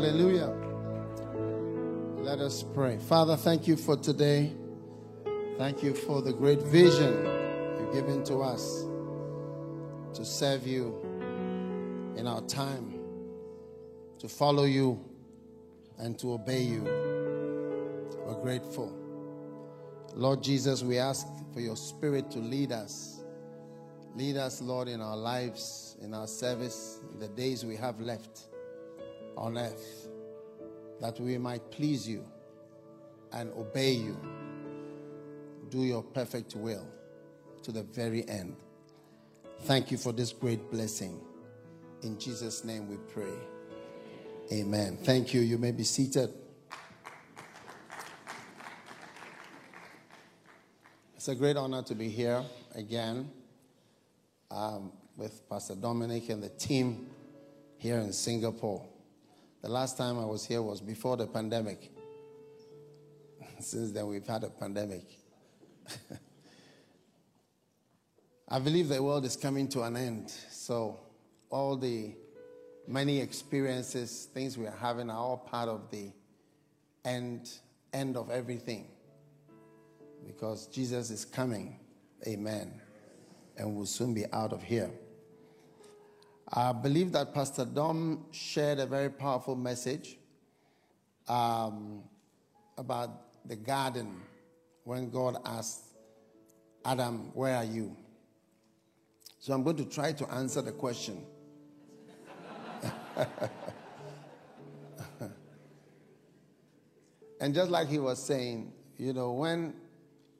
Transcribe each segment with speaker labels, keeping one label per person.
Speaker 1: Hallelujah. Let us pray. Father, thank you for today. Thank you for the great vision you've given to us to serve you in our time, to follow you, and to obey you. We're grateful. Lord Jesus, we ask for your spirit to lead us. Lead us, Lord, in our lives, in our service, in the days we have left on earth, that we might please you and obey you. Do your perfect will to the very end. Thank you for this great blessing. In Jesus' name we pray. Amen. Thank you. You may be seated. It's a great honor to be here again um, with Pastor Dominic and the team here in Singapore. The last time I was here was before the pandemic. Since then, we've had a pandemic. I believe the world is coming to an end. So, all the many experiences, things we are having, are all part of the end, end of everything. Because Jesus is coming. Amen. And we'll soon be out of here. I believe that Pastor Dom shared a very powerful message um, about the garden when God asked Adam, Where are you? So I'm going to try to answer the question. and just like he was saying, you know, when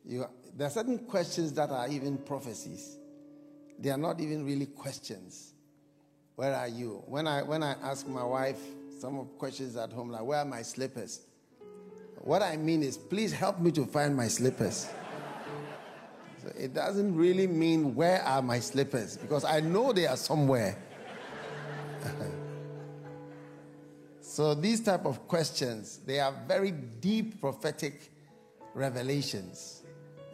Speaker 1: you, there are certain questions that are even prophecies, they are not even really questions where are you? When I when I ask my wife some questions at home, like where are my slippers? What I mean is, please help me to find my slippers. so it doesn't really mean where are my slippers because I know they are somewhere. so these type of questions, they are very deep prophetic revelations.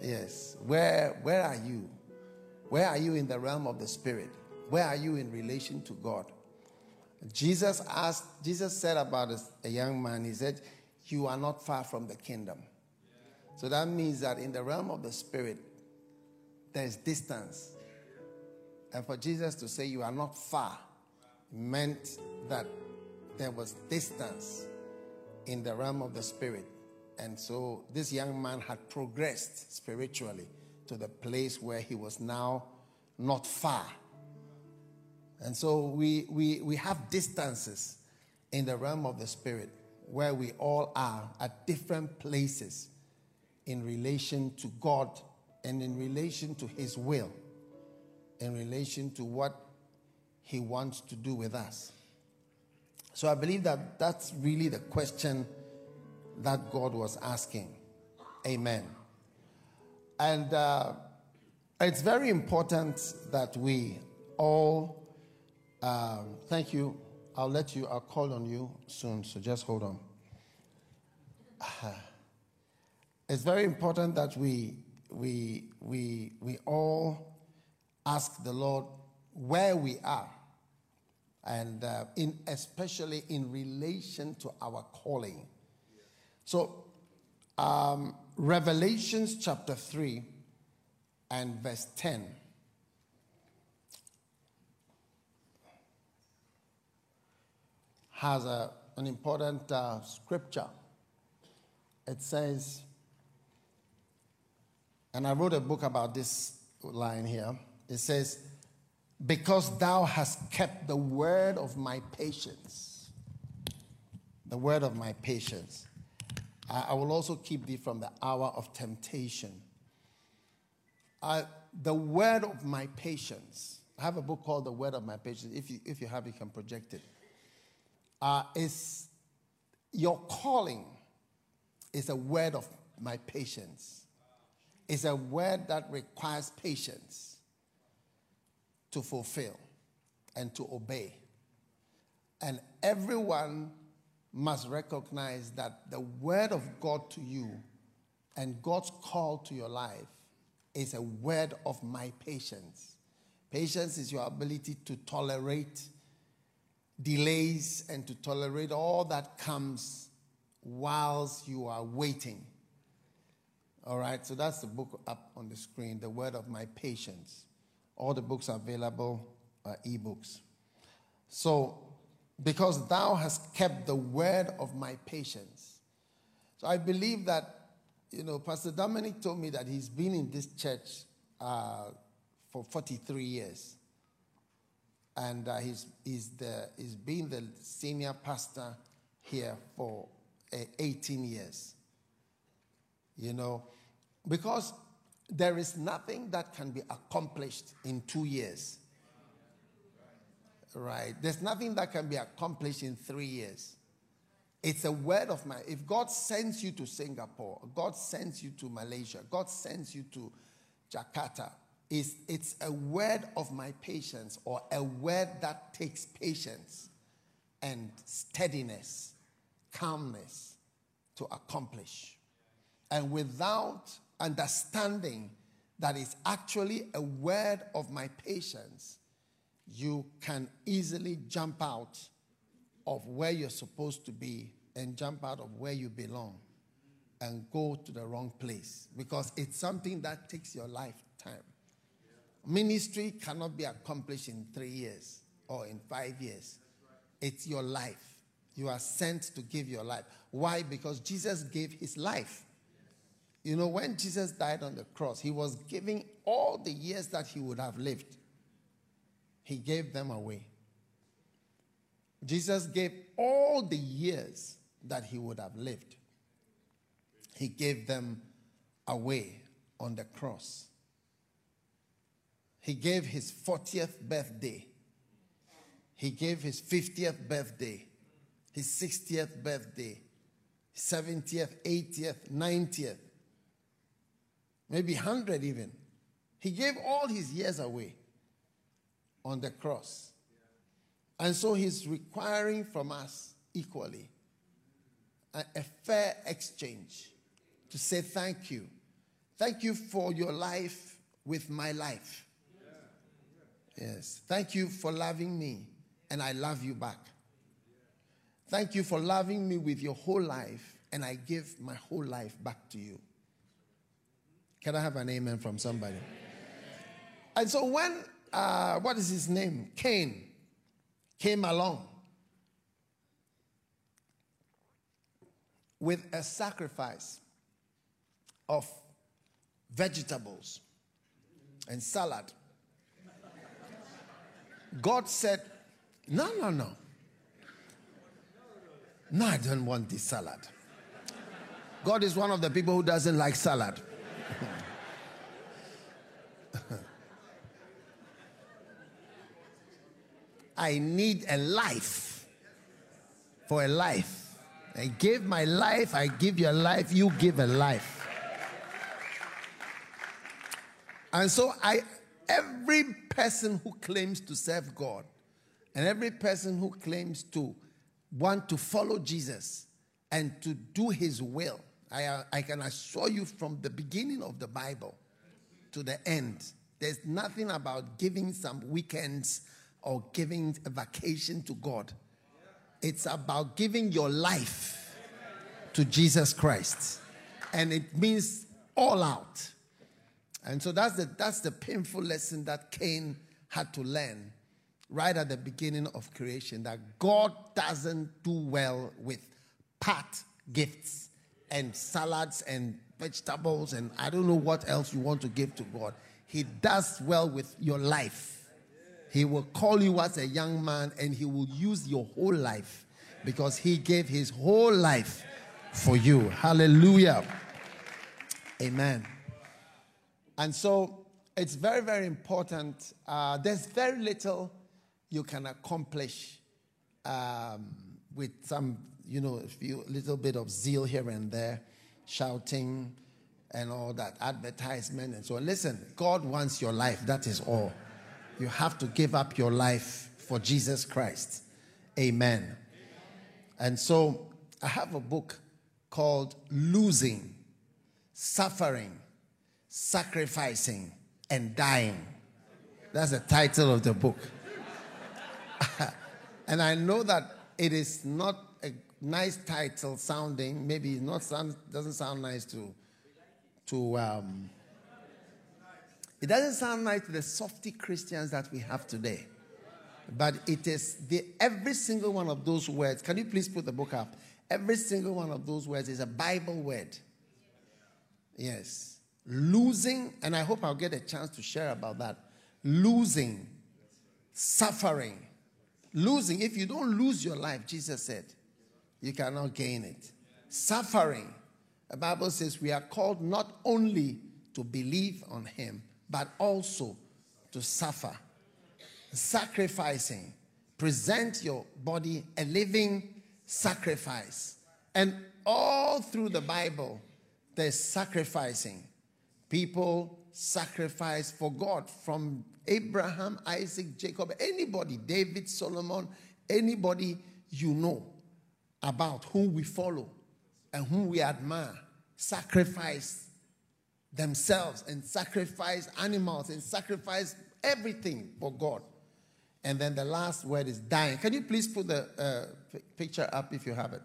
Speaker 1: Yes. Where where are you? Where are you in the realm of the spirit? Where are you in relation to God? Jesus asked, Jesus said about a young man, he said, You are not far from the kingdom. So that means that in the realm of the spirit, there's distance. And for Jesus to say you are not far meant that there was distance in the realm of the spirit. And so this young man had progressed spiritually to the place where he was now not far and so we, we, we have distances in the realm of the spirit where we all are at different places in relation to God and in relation to His will, in relation to what He wants to do with us. So I believe that that's really the question that God was asking. Amen. And uh, it's very important that we all um, thank you. I'll let you, I'll call on you soon, so just hold on. It's very important that we, we, we, we all ask the Lord where we are, and uh, in, especially in relation to our calling. So, um, Revelations chapter 3 and verse 10. Has a, an important uh, scripture. It says, and I wrote a book about this line here. It says, Because thou hast kept the word of my patience. The word of my patience. I, I will also keep thee from the hour of temptation. Uh, the word of my patience. I have a book called The Word of My Patience. If you, if you have, you can project it uh, is your calling is a word of my patience. It's a word that requires patience to fulfill and to obey. And everyone must recognize that the word of God to you and God's call to your life is a word of my patience. Patience is your ability to tolerate delays and to tolerate all that comes whilst you are waiting. All right, so that's the book up on the screen, The Word of My Patience. All the books are available, uh, ebooks. So, because thou hast kept the word of my patience. So I believe that, you know, Pastor Dominic told me that he's been in this church uh, for 43 years. And uh, he's, he's, the, he's been the senior pastor here for uh, 18 years. You know, because there is nothing that can be accomplished in two years. Right? There's nothing that can be accomplished in three years. It's a word of my. If God sends you to Singapore, God sends you to Malaysia, God sends you to Jakarta, it's, it's a word of my patience or a word that takes patience and steadiness, calmness to accomplish. And without understanding that it's actually a word of my patience, you can easily jump out of where you're supposed to be and jump out of where you belong and go to the wrong place because it's something that takes your lifetime. Ministry cannot be accomplished in three years or in five years. It's your life. You are sent to give your life. Why? Because Jesus gave his life. You know, when Jesus died on the cross, he was giving all the years that he would have lived he gave them away. Jesus gave all the years that he would have lived, he gave them away on the cross. He gave his 40th birthday. He gave his 50th birthday, his 60th birthday, 70th, 80th, 90th, maybe 100 even. He gave all his years away on the cross. And so he's requiring from us equally a, a, fair exchange to say thank you. Thank you for your life with my life. Yes. Thank you for loving me, and I love you back. Thank you for loving me with your whole life, and I give my whole life back to you. Can I have an amen from somebody? And so when uh, what is his name? Cain came along with a sacrifice of vegetables and salad. God said, No, no, no. No, I don't want this salad. God is one of the people who doesn't like salad. I need a life for a life. I gave my life, I give your life, you give a life. And so I every person who claims to serve God and every person who claims to want to follow Jesus and to do his will, I, I can assure you from the beginning of the Bible to the end, there's nothing about giving some weekends or giving a vacation to God. It's about giving your life to Jesus Christ. And it means all out. And so that's the, that's the painful lesson that Cain had to learn right at the beginning of creation that God doesn't do well with part gifts and salads and vegetables and I don't know what else you want to give to God. He does well with your life. He will call you as a young man and he will use your whole life because he gave his whole life for you. Hallelujah. Amen. And so it's very, very important. Uh, there's very little you can accomplish um, with some, you know, a few little bit of zeal here and there, shouting and all that, advertisement and so on. Listen, God wants your life. That is all you have to give up your life for Jesus Christ. Amen. And so I have a book called Losing, Suffering, Sacrificing, and Dying. That's the title of the book. And I know that it is not a nice title sounding. Maybe it not sound, doesn't sound nice to, to um, it doesn't sound nice to the softy Christians that we have today. But it is the every single one of those words. Can you please put the book up? Every single one of those words is a Bible word. Yes. Losing, and I hope I'll get a chance to share about that. Losing, suffering. Losing, if you don't lose your life, Jesus said, you cannot gain it. Suffering. The Bible says we are called not only to believe on Him, but also to suffer. Sacrificing. Present your body a living sacrifice. And all through the Bible, there's sacrificing. People sacrifice for God from Abraham, Isaac, Jacob, anybody, David, Solomon, anybody you know about whom we follow and whom we admire, sacrifice themselves and sacrifice animals and sacrifice everything for God. And then the last word is dying. Can you please put the uh, picture up if you have it?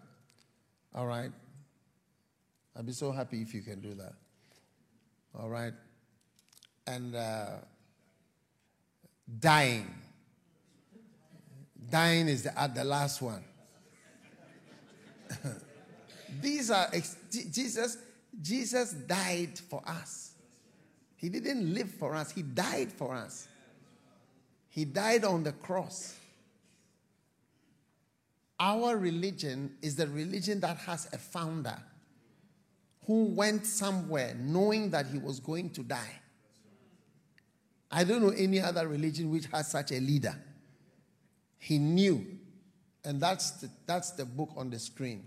Speaker 1: All right. I'd be so happy if you can do that. All right. And uh, dying. Dying is the, uh, the last one. These are Jesus. Jesus died for us. He didn't live for us. He died for us. He died on the cross. Our religion is the religion that has a founder who went somewhere knowing that he was going to die. I don't know any other religion which has such a leader. He knew, and that's the, that's the book on the screen.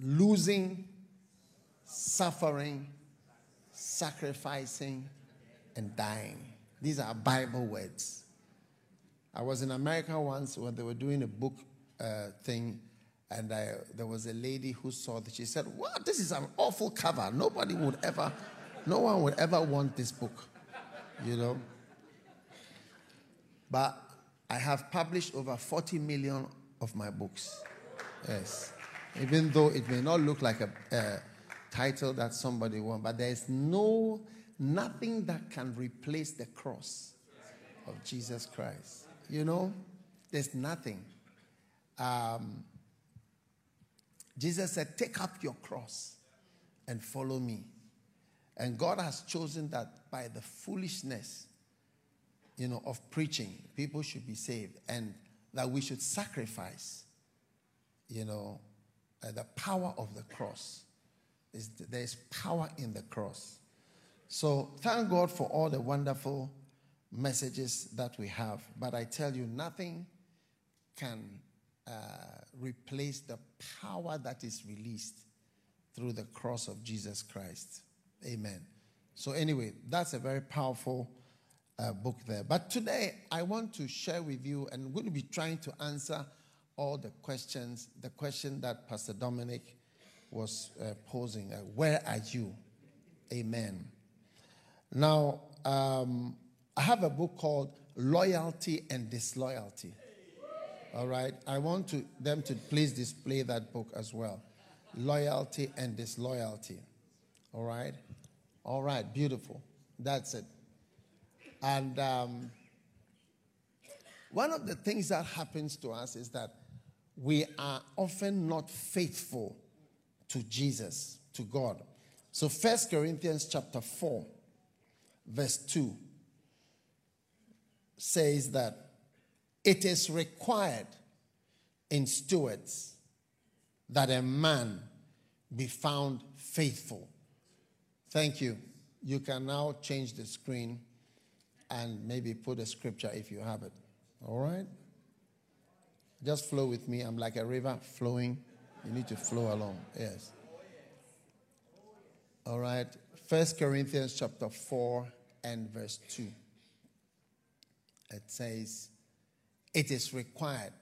Speaker 1: Losing, suffering, sacrificing, and dying. These are Bible words. I was in America once when they were doing a book uh, thing, and I, there was a lady who saw that. She said, "What? This is an awful cover. Nobody would ever, no one would ever want this book, you know." But I have published over 40 million of my books. Yes, even though it may not look like a, a title that somebody wants, but there is no nothing that can replace the cross of Jesus Christ. You know, there's nothing. Um, Jesus said, Take up your cross and follow me. And God has chosen that by the foolishness, you know, of preaching, people should be saved and that we should sacrifice, you know, uh, the power of the cross. Is there's power in the cross. So thank God for all the wonderful messages that we have. But I tell you, nothing can uh, replace the power that is released through the cross of Jesus Christ. Amen. So, anyway, that's a very powerful uh, book there. But today, I want to share with you, and to be trying to answer all the questions. The question that Pastor Dominic was uh, posing uh, Where are you? Amen. Now, um, I have a book called Loyalty and Disloyalty. All right. I want to, them to please display that book as well. Loyalty and Disloyalty. All right. All right. Beautiful. That's it. And um, one of the things that happens to us is that we are often not faithful to Jesus, to God. So First Corinthians chapter 4, verse 2 says that it is required in stewards that a man be found faithful. Thank you. You can now change the screen and maybe put a scripture if you have it. All right? Just flow with me. I'm like a river flowing. You need to flow along. Yes. All right. First Corinthians chapter 4 and verse 2 it says, it is required.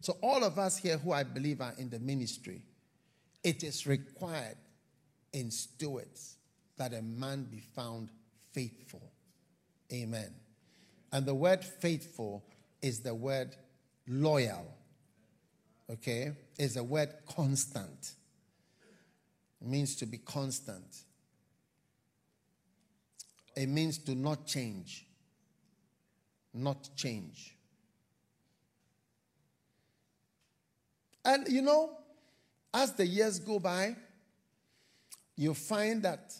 Speaker 1: So, all of us here who I believe are in the ministry, it is required in stewards that a man be found faithful. Amen. And the word faithful is the word loyal. Okay? Is the word constant. It means to be constant. It means to not change. Not change. And you know, as the years go by, you find that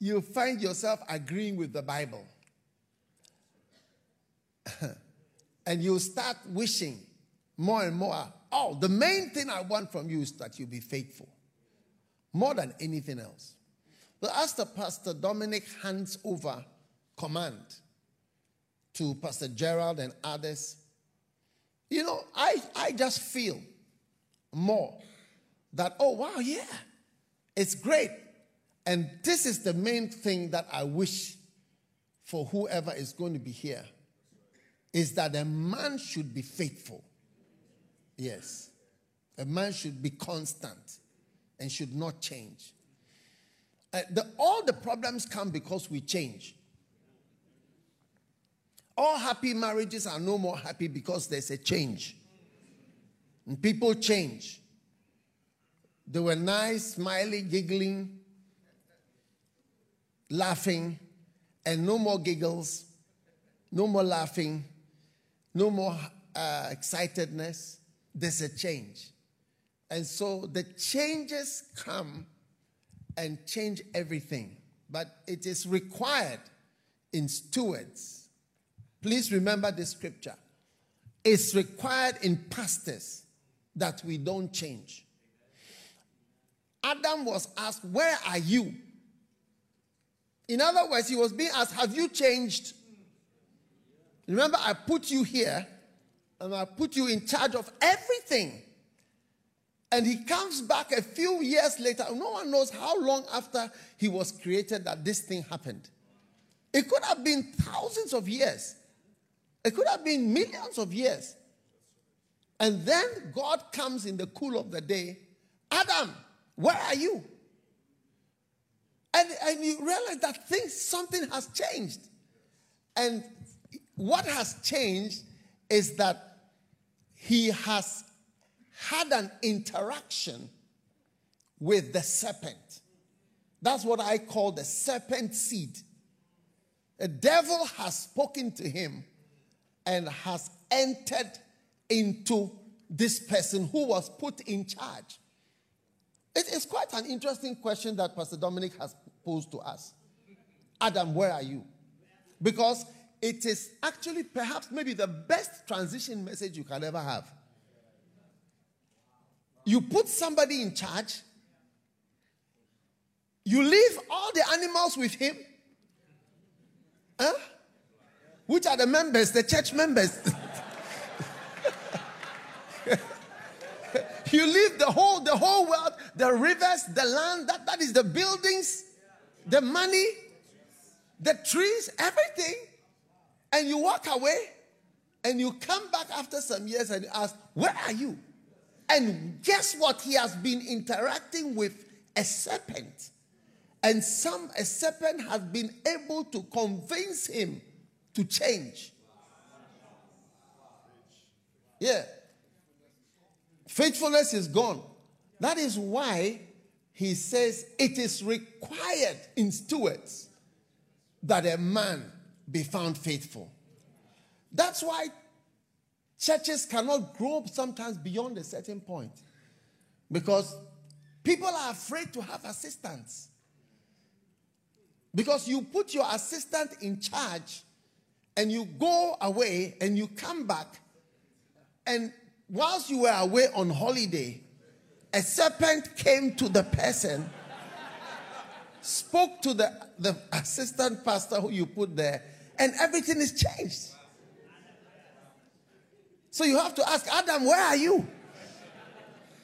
Speaker 1: you find yourself agreeing with the Bible. and you start wishing more and more. Oh, the main thing I want from you is that you be faithful more than anything else. But as the Pastor Dominic hands over command to Pastor Gerald and others, you know, I, I just feel more that, oh, wow, yeah, it's great. And this is the main thing that I wish for whoever is going to be here is that a man should be faithful. Yes. A man should be constant and should not change. Uh, the, all the problems come because we change. All happy marriages are no more happy because there's a change. And people change. They were nice, smiling, giggling, laughing, and no more giggles, no more laughing, no more uh, excitedness. There's a change. And so the changes come and change everything. But it is required in stewards. Please remember this scripture. It's required in pastors that we don't change. Adam was asked, Where are you? In other words, he was being asked, Have you changed? Remember, I put you here and I put you in charge of everything. And he comes back a few years later. No one knows how long after he was created that this thing happened. It could have been thousands of years, it could have been millions of years. And then God comes in the cool of the day Adam, where are you? And, and you realize that things, something has changed. And what has changed is that he has had an interaction with the serpent. That's what I call the serpent seed. The devil has spoken to him and has entered into this person who was put in charge. It is quite an interesting question that Pastor Dominic has posed to us. Adam, where are you? Because it is actually perhaps maybe the best transition message you can ever have. You put somebody in charge, you leave all the animals with him. Huh? Which are the members, the church members? you leave the whole, the whole world, the rivers, the land, that, that is the buildings, the money, the trees, everything. And you walk away and you come back after some years and you ask, Where are you? And guess what? He has been interacting with a serpent. And some a serpent has been able to convince him to change. Yeah. Faithfulness is gone. That is why he says it is required in stewards that a man be found faithful. That's why churches cannot grow sometimes beyond a certain point because people are afraid to have assistants. Because you put your assistant in charge and you go away and you come back, and whilst you were away on holiday, a serpent came to the person, spoke to the, the assistant pastor who you put there, and everything is changed. So you have to ask Adam, where are you?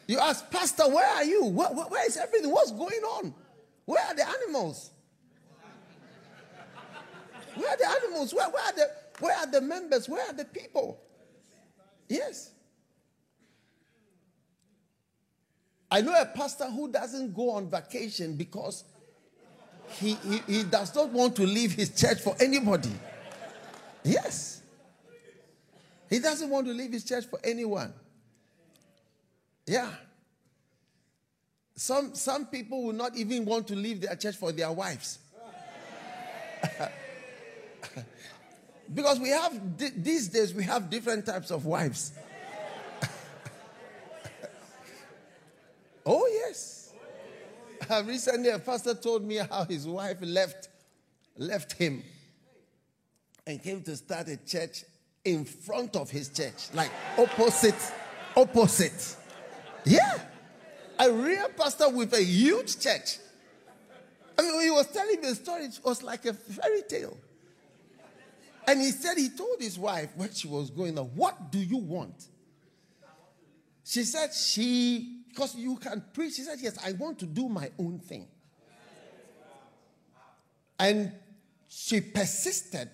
Speaker 1: You ask Pastor, where are you? where, where, where is everything? What's going on? Where are the animals? Where are the animals? Where, where, are the, where are the members? Where are the people? Yes. I know a pastor who doesn't go on vacation because he, he, he does not want to leave his church for anybody. Yes. He doesn't want to leave his church for anyone. Yeah. Some, some people will not even want to leave their church for their wives. because we have, these days, we have different types of wives. oh, yes. Uh, recently, a pastor told me how his wife left, left him and came to start a church in front of his church, like opposite, opposite. Yeah. A real pastor with a huge church. I mean, he was telling the story, it was like a fairy tale. And he said he told his wife when she was going, What do you want? She said, She, because you can preach. She said, Yes, I want to do my own thing. And she persisted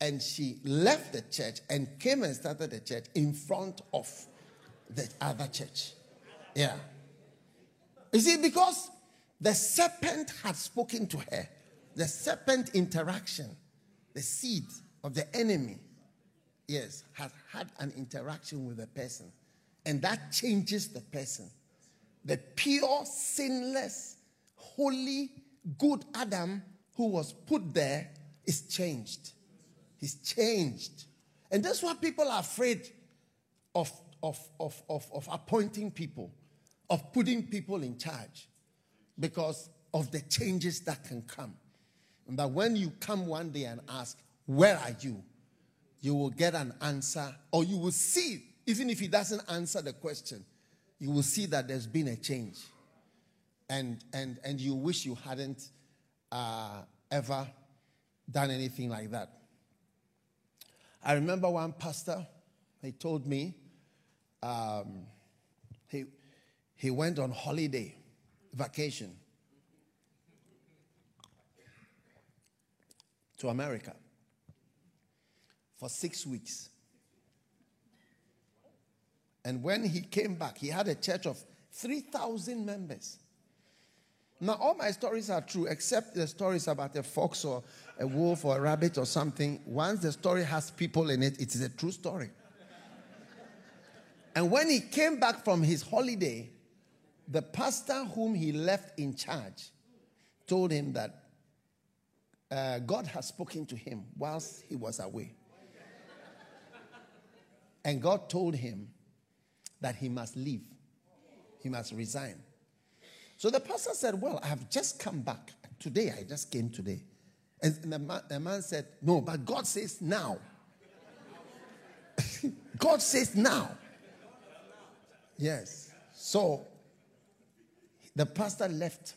Speaker 1: and she left the church and came and started the church in front of the other church. Yeah. You see, because the serpent had spoken to her, the serpent interaction, the seed of the enemy, yes, has had an interaction with a person. And that changes the person. The pure, sinless, holy, good Adam who was put there is changed. He's changed. And that's why people are afraid of, of, of, of, of appointing people, of putting people in charge, because of the changes that can come. And that when you come one day and ask, Where are you? you will get an answer, or you will see, even if he doesn't answer the question, you will see that there's been a change. And, and, and you wish you hadn't uh, ever done anything like that. I remember one pastor, he told me um, he, he went on holiday, vacation to America for six weeks. And when he came back, he had a church of 3,000 members. Now, all my stories are true, except the stories about a fox or a wolf or a rabbit or something. Once the story has people in it, it is a true story. And when he came back from his holiday, the pastor whom he left in charge told him that uh, God has spoken to him whilst he was away. And God told him that he must leave, he must resign. So the pastor said, Well, I have just come back. Today, I just came today. And the man, the man said, No, but God says now. God says now. Yes. So the pastor left.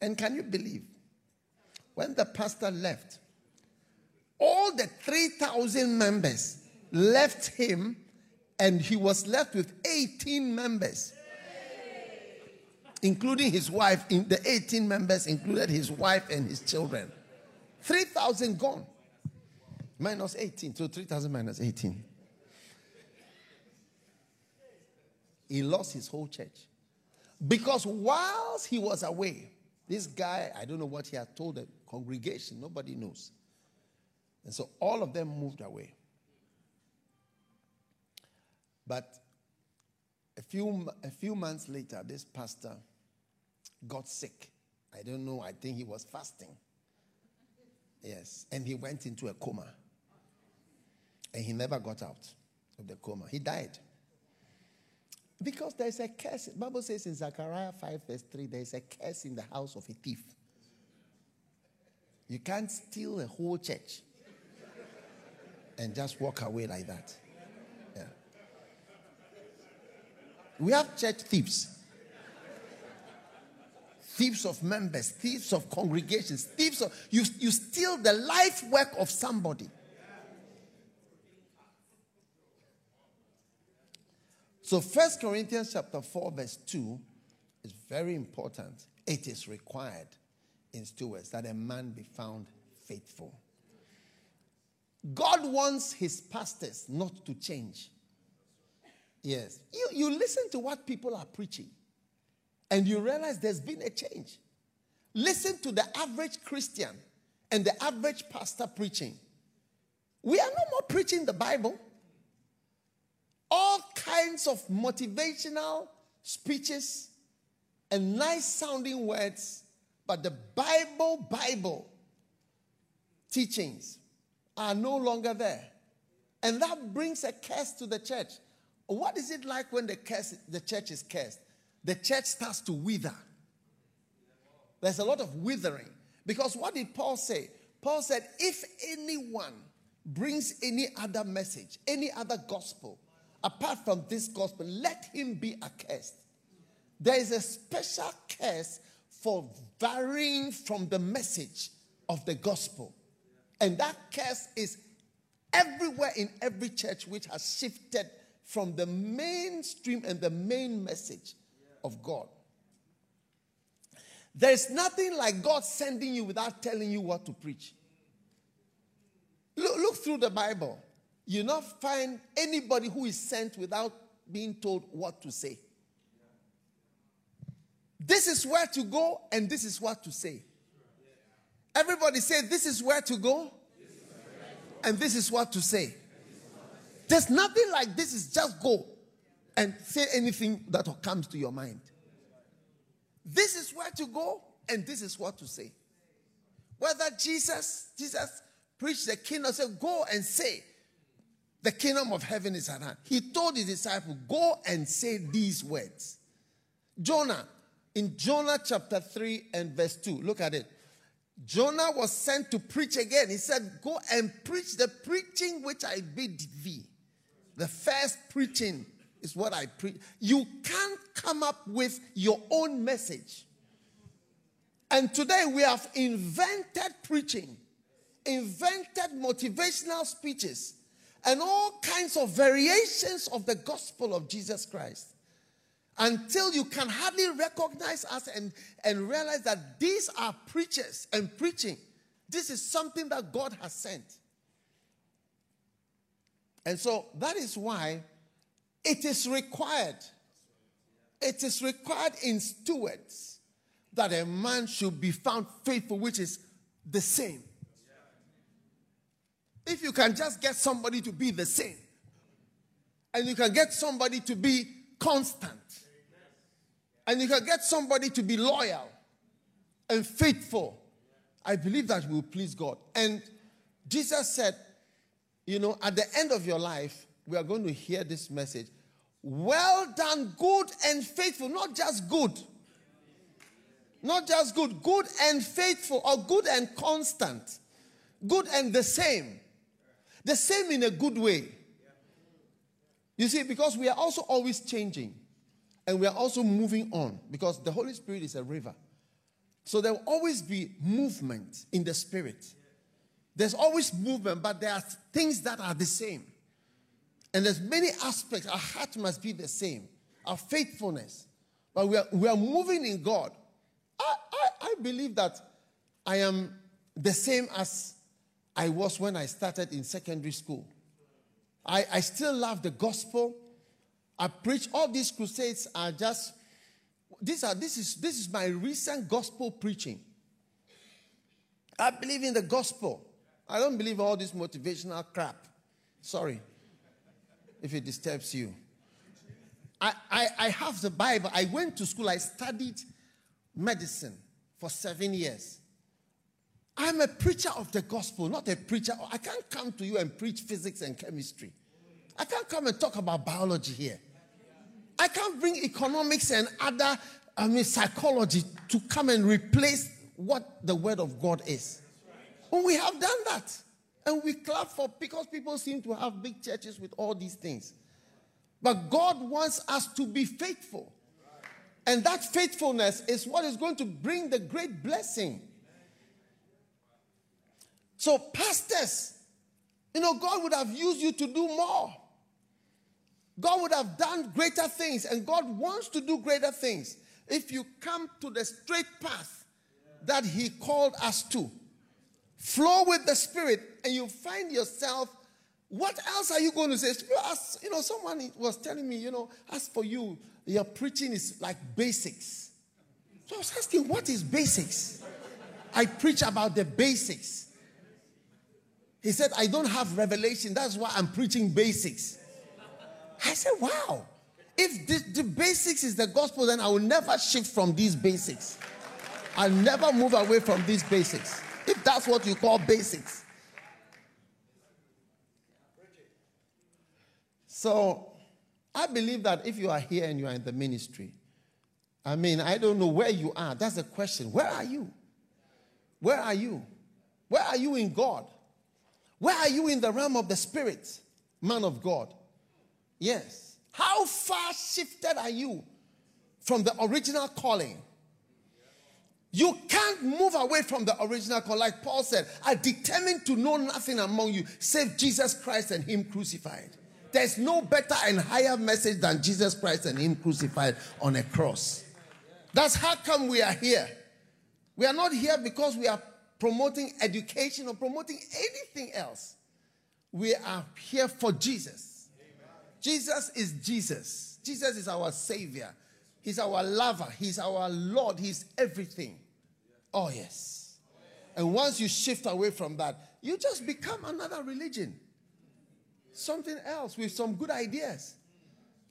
Speaker 1: And can you believe? When the pastor left, all the 3,000 members left him, and he was left with 18 members including his wife, in the 18 members included his wife and his children. 3,000 gone. Minus 18. So 3,000 minus 18. He lost his whole church. Because whilst he was away, this guy, I don't know what he had told the congregation, nobody knows. And so all of them moved away. But a few, a few months later, this pastor got sick. I don't know, I think he was fasting. Yes, and he went into a coma. And he never got out of the coma. He died. Because there's a curse. The Bible says in Zechariah 5, verse 3, there's a curse in the house of a thief. You can't steal a whole church and just walk away like that. Yeah. We have church thieves thieves of members, thieves of congregations, thieves of you, you steal the life work of somebody. So First Corinthians chapter 4, verse 2 is very important. It is required in stewards that a man be found faithful. God wants his pastors not to change. Yes. You, you listen to what people are preaching and you realize there's been a change. Listen to the average Christian and the average pastor preaching. We are no more preaching the Bible. all kinds of motivational speeches and nice sounding words, but the Bible, Bible teachings are no longer there. And that brings a curse to the church. What is it like when the, curse, the church is cursed? The church starts to wither. There's a lot of withering. Because what did Paul say? Paul said, if anyone brings any other message, any other gospel, apart from this gospel, let him be accursed. There is a special curse for varying from the message of the gospel. And that curse is everywhere in every church which has shifted from the mainstream and the main message of God. There's nothing like God sending you without telling you what to preach. Look, look through the Bible. You not find anybody who is sent without being told what to say. This is where to go, and this is what to say. Everybody say, This is where to go, and this is what to say. There's nothing like this is just go and say anything that comes to your mind. This is where to go, and this is what to say. Whether Jesus, Jesus preached the kingdom, said, Go and say, the kingdom of heaven is at hand. He told his disciples, Go and say these words. Jonah, in Jonah chapter 3 and verse 2, look at it. Jonah was sent to preach again. He said, Go and preach the preaching which I bid thee. The first preaching is what I preach. You can't come up with your own message. And today we have invented preaching, invented motivational speeches, and all kinds of variations of the gospel of Jesus Christ. Until you can hardly recognize us and, and realize that these are preachers and preaching. This is something that God has sent. And so that is why it is required. It is required in stewards that a man should be found faithful, which is the same. If you can just get somebody to be the same, and you can get somebody to be constant, and you can get somebody to be loyal and faithful, I believe that will please God. And Jesus said, you know, at the end of your life, we are going to hear this message. Well done, good and faithful, not just good. Not just good, good and faithful, or good and constant, good and the same. The same in a good way. You see, because we are also always changing and we are also moving on because the Holy Spirit is a river. So there will always be movement in the Spirit. There's always movement, but there are things that are the same. And there's many aspects. Our heart must be the same. Our faithfulness. But we are, we are moving in God. I, I, I believe that I am the same as I was when I started in secondary school. I, I still love the gospel. I preach all these crusades are just these are this is this is my recent gospel preaching. I believe in the gospel. I don't believe all this motivational crap. Sorry if it disturbs you. I, I, I have the Bible. I went to school, I studied medicine for seven years. I'm a preacher of the gospel, not a preacher. I can't come to you and preach physics and chemistry. I can't come and talk about biology here. I can't bring economics and other, I mean, psychology to come and replace what the word of God is. We have done that. And we clap for because people seem to have big churches with all these things. But God wants us to be faithful. And that faithfulness is what is going to bring the great blessing. So, pastors, you know, God would have used you to do more. God would have done greater things, and God wants to do greater things if you come to the straight path that He called us to. Flow with the Spirit, and you find yourself. What else are you going to say? You know, someone was telling me, you know, as for you, your preaching is like basics. So I was asking, what is basics? I preach about the basics. He said, I don't have revelation. That's why I'm preaching basics. I said, wow. If the, the basics is the gospel, then I will never shift from these basics. I'll never move away from these basics. If that's what you call basics. So I believe that if you are here and you are in the ministry, I mean, I don't know where you are. That's the question. Where are you? Where are you? Where are you in God? Where are you in the realm of the spirit, man of God? Yes. How far shifted are you from the original calling? You can't move away from the original call. Like Paul said, I determined to know nothing among you save Jesus Christ and Him crucified. There's no better and higher message than Jesus Christ and Him crucified on a cross. That's how come we are here. We are not here because we are promoting education or promoting anything else. We are here for Jesus. Jesus is Jesus. Jesus is our Savior. He's our lover. He's our Lord. He's everything. Oh, yes. And once you shift away from that, you just become another religion. Something else with some good ideas.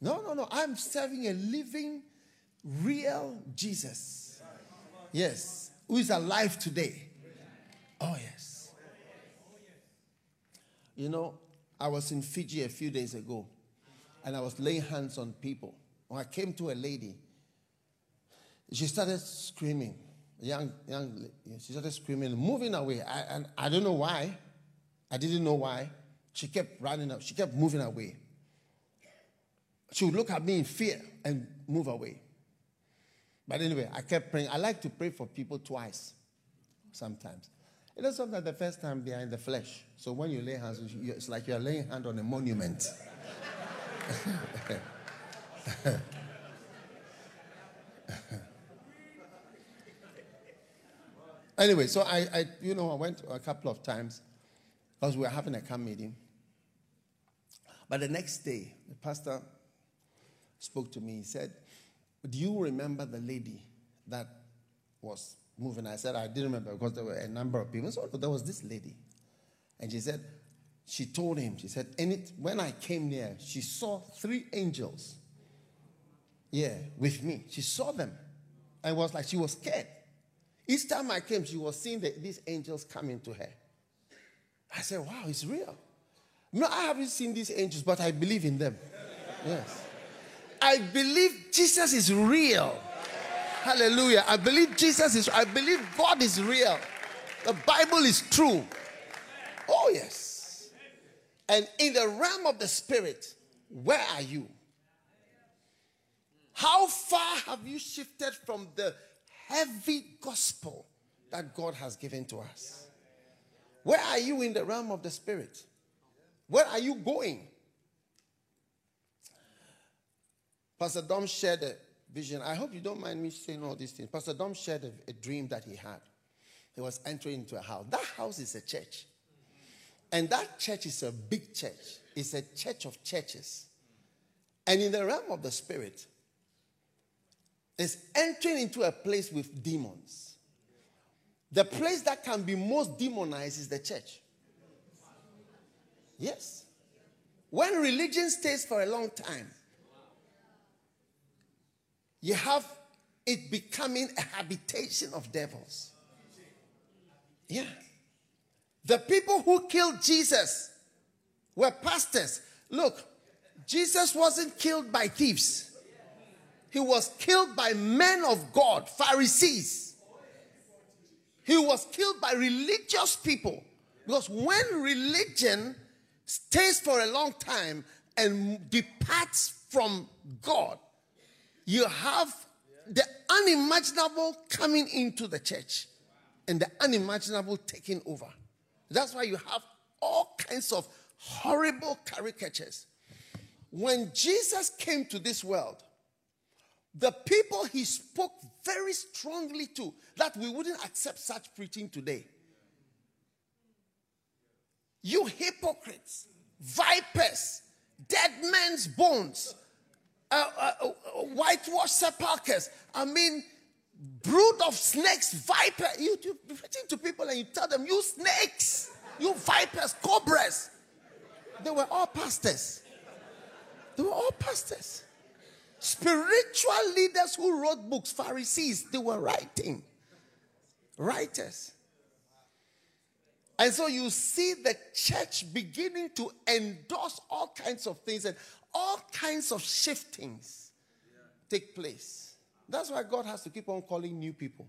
Speaker 1: No, no, no. I'm serving a living, real Jesus. Yes. Who is alive today. Oh, yes. You know, I was in Fiji a few days ago and I was laying hands on people. When I came to a lady, she started screaming. Young, young, she started screaming, moving away. I, and I don't know why. I didn't know why. She kept running up. She kept moving away. She would look at me in fear and move away. But anyway, I kept praying. I like to pray for people twice sometimes. You know, sometimes the first time they are in the flesh. So when you lay hands, it's like you're laying hand on a monument. anyway, so I, I, you know, I went a couple of times because we were having a camp meeting. But the next day, the pastor spoke to me. He said, Do you remember the lady that was moving? I said, I didn't remember because there were a number of people. So there was this lady. And she said, she told him, she said, and it, when I came near, she saw three angels. Yeah, with me. She saw them. And was like, she was scared. Each time I came, she was seeing the, these angels coming to her. I said, wow, it's real. No, I haven't seen these angels, but I believe in them. Yes. I believe Jesus is real. Hallelujah. I believe Jesus is, I believe God is real. The Bible is true. Oh, yes. And in the realm of the spirit, where are you? How far have you shifted from the heavy gospel that God has given to us? Where are you in the realm of the spirit? Where are you going? Pastor Dom shared a vision. I hope you don't mind me saying all these things. Pastor Dom shared a, a dream that he had. He was entering into a house. That house is a church. And that church is a big church. It's a church of churches. And in the realm of the spirit, it's entering into a place with demons. The place that can be most demonized is the church. Yes. When religion stays for a long time, you have it becoming a habitation of devils. Yeah. The people who killed Jesus were pastors. Look, Jesus wasn't killed by thieves, he was killed by men of God, Pharisees. He was killed by religious people. Because when religion stays for a long time and departs from God, you have the unimaginable coming into the church and the unimaginable taking over. That's why you have all kinds of horrible caricatures. When Jesus came to this world, the people he spoke very strongly to that we wouldn't accept such preaching today. You hypocrites, vipers, dead men's bones, uh, uh, uh, whitewashed sepulchres. I mean, brood of snakes, viper. You, you preaching to people and you tell them, you snakes, you vipers, cobras. They were all pastors. They were all pastors. Spiritual leaders who wrote books, Pharisees, they were writing. Writers. And so you see the church beginning to endorse all kinds of things and all kinds of shiftings take place. That's why God has to keep on calling new people.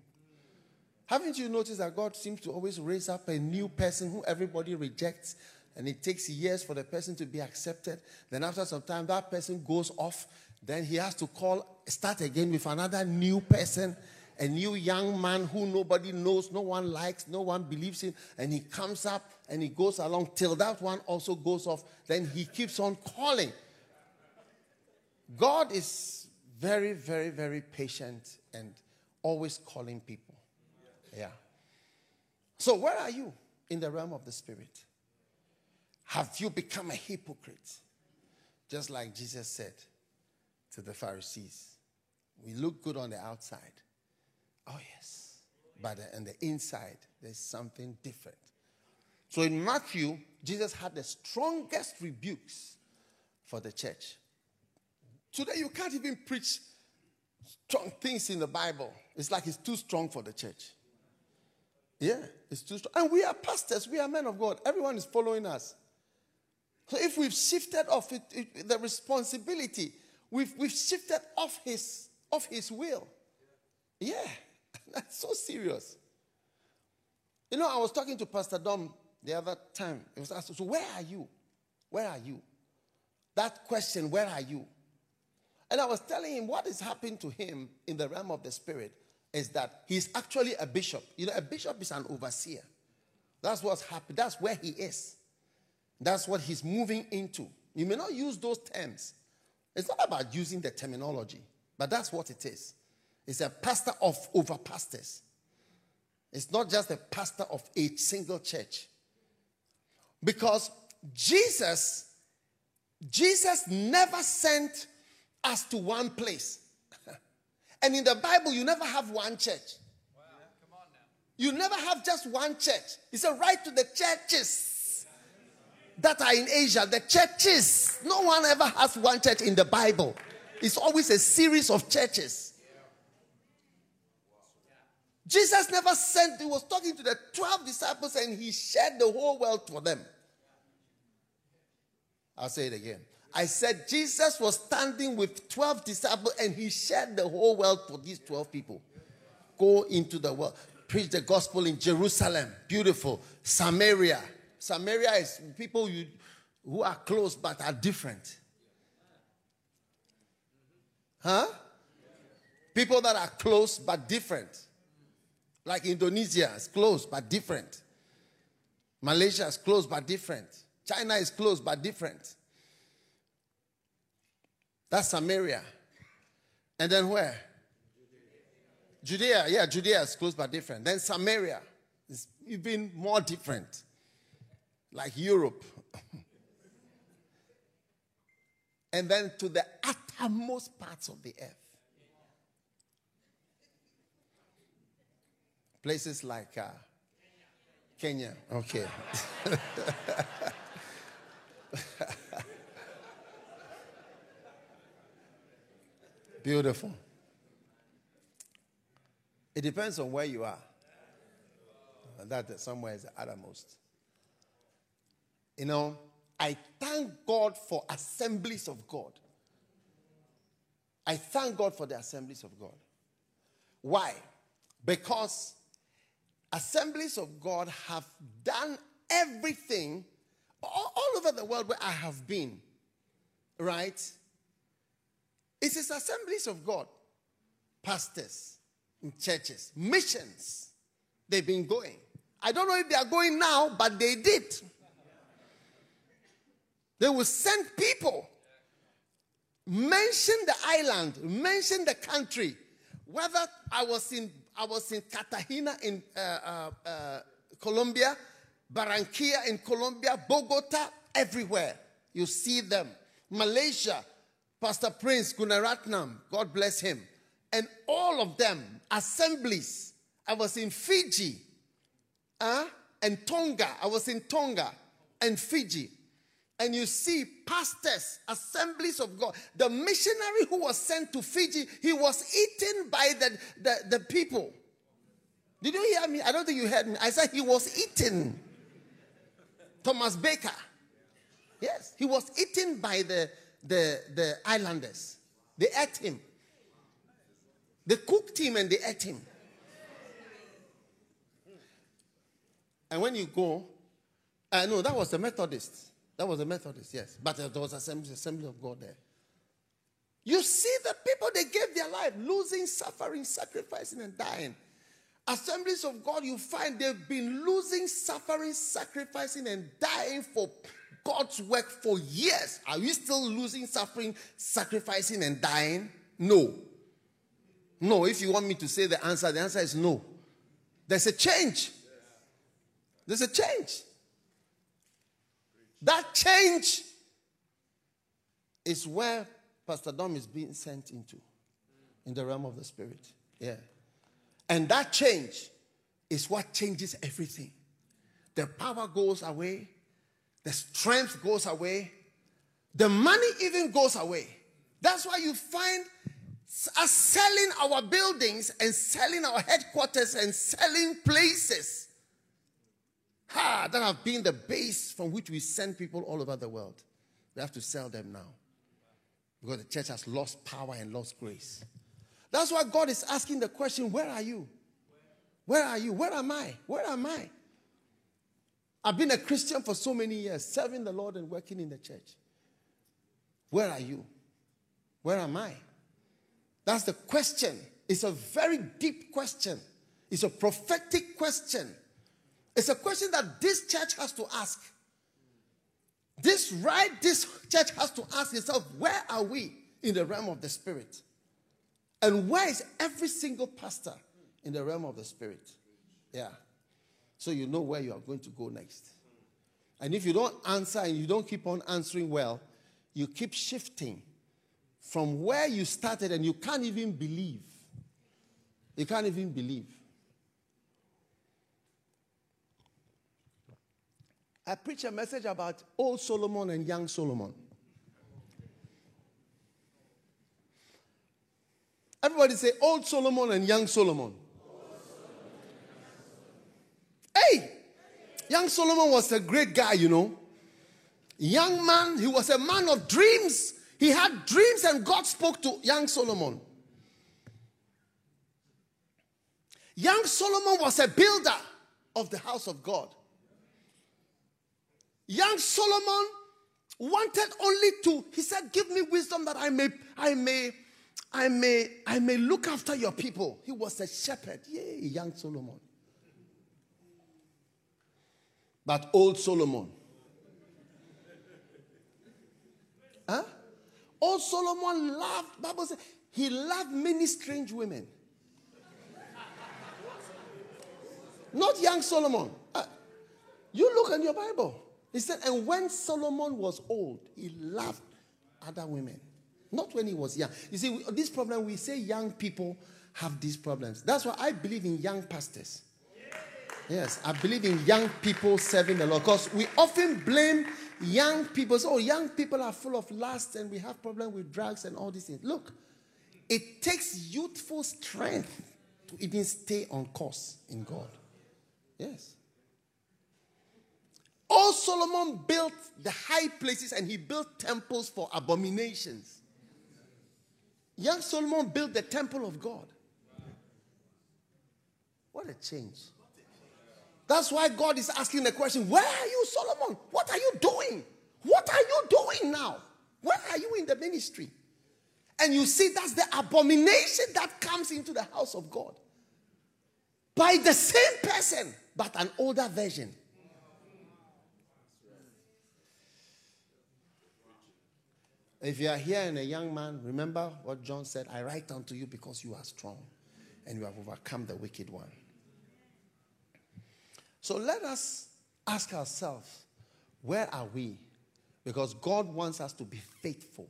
Speaker 1: Haven't you noticed that God seems to always raise up a new person who everybody rejects and it takes years for the person to be accepted? Then after some time, that person goes off. Then he has to call, start again with another new person a new young man who nobody knows, no one likes, no one believes in, and he comes up and he goes along till that one also goes off. Then he keeps on calling. God is very, very, very patient and always calling people. Yeah. So, where are you in the realm of the Spirit? Have you become a hypocrite? Just like Jesus said to the Pharisees. We look good on the outside, Oh, yes. But on the inside, there's something different. So in Matthew, Jesus had the strongest rebukes for the church. Today, you can't even preach strong things in the Bible. It's like it's too strong for the church. Yeah, it's too strong. And we are pastors, we are men of God. Everyone is following us. So if we've shifted off it, it, the responsibility, we've, we've shifted off his, off his will. Yeah. That's so serious. You know, I was talking to Pastor Dom the other time. He was asked, So, where are you? Where are you? That question, where are you? And I was telling him what is happening to him in the realm of the spirit is that he's actually a bishop. You know, a bishop is an overseer. That's what's happening. That's where he is. That's what he's moving into. You may not use those terms. It's not about using the terminology, but that's what it is. It's a pastor of over pastors. It's not just a pastor of a single church. Because Jesus, Jesus never sent us to one place. and in the Bible, you never have one church. You never have just one church. He said, write to the churches that are in Asia, the churches. No one ever has one church in the Bible. It's always a series of churches. Jesus never sent, he was talking to the 12 disciples and he shared the whole world for them. I'll say it again. I said Jesus was standing with 12 disciples and he shared the whole world for these 12 people. Go into the world, preach the gospel in Jerusalem, beautiful. Samaria. Samaria is people you, who are close but are different. Huh? People that are close but different. Like Indonesia is close but different. Malaysia is close but different. China is close but different. That's Samaria. And then where? Judea. Yeah, Judea is close but different. Then Samaria is even more different. Like Europe. and then to the uttermost parts of the earth. Places like uh, Kenya. Okay. Beautiful. It depends on where you are. And That somewhere is the uttermost. You know, I thank God for assemblies of God. I thank God for the assemblies of God. Why? Because assemblies of God have done everything all, all, over the world where I have been, right? It is assemblies of God, pastors in churches, missions. They've been going. I don't know if they are going now, but they did. They will send people, mention the island, mention the country, whether I was in I was in Cartagena in uh, uh, uh, Colombia, Barranquilla in Colombia, Bogota, everywhere. You see them. Malaysia, Pastor Prince Guneratnam, God bless him. And all of them, assemblies. I was in Fiji uh, and Tonga. I was in Tonga and Fiji. and you see pastors, assemblies of God. The missionary who was sent to Fiji, he was eaten by the, the, the people. Did you hear me? I don't think you heard me. I said he was eaten. Thomas Baker. Yes, he was eaten by the, the, the islanders. They ate him. They cooked him and they ate him. And when you go, uh, know that was the Methodist. That was a Methodist, yes. But there was assembly, assembly of God there. You see the people, they gave their life, losing, suffering, sacrificing, and dying. Assemblies of God, you find they've been losing, suffering, sacrificing, and dying for God's work for years. Are we still losing, suffering, sacrificing, and dying? No. No. If you want me to say the answer, the answer is no. There's a change. There's a change. That change is where Pastor Dom is being sent into in the realm of the spirit. Yeah. And that change is what changes everything. The power goes away, the strength goes away, the money even goes away. That's why you find us selling our buildings and selling our headquarters and selling places Ha, that have been the base from which we send people all over the world. We have to sell them now. Because the church has lost power and lost grace. That's why God is asking the question Where are you? Where are you? Where am I? Where am I? I've been a Christian for so many years, serving the Lord and working in the church. Where are you? Where am I? That's the question. It's a very deep question. It's a prophetic question. It's a question that this church has to ask. This right, this church has to ask itself, where are we in the realm of the spirit? And where is every single pastor in the realm of the spirit? Yeah. So you know where you are going to go next. And if you don't answer and you don't keep on answering well, you keep shifting from where you started and you can't even believe. You can't even believe. I preach a message about old Solomon and young Solomon. Everybody say old Solomon and young Solomon. Hey, young Solomon was a great guy, you know. Young man, he was a man of dreams. He had dreams, and God spoke to young Solomon. Young Solomon was a builder of the house of God. Young Solomon wanted only to, he said, Give me wisdom that I may, I may, I may, I may look after your people. He was a shepherd. Yay, young Solomon. But old Solomon. Huh? Old Solomon loved, Bible says, he loved many strange women. Not young Solomon. Uh, you look in your Bible. He said, and when Solomon was old, he loved other women. Not when he was young. You see, this problem, we say young people have these problems. That's why I believe in young pastors. Yes, I believe in young people serving the Lord. Because we often blame young people. So, oh, young people are full of lust and we have problems with drugs and all these things. Look, it takes youthful strength to even stay on course in God. Yes. All Solomon built the high places and he built temples for abominations. Young Solomon built the temple of God. What a change. That's why God is asking the question Where are you, Solomon? What are you doing? What are you doing now? Where are you in the ministry? And you see, that's the abomination that comes into the house of God by the same person, but an older version. If you are here and a young man, remember what John said I write unto you because you are strong and you have overcome the wicked one. So let us ask ourselves where are we? Because God wants us to be faithful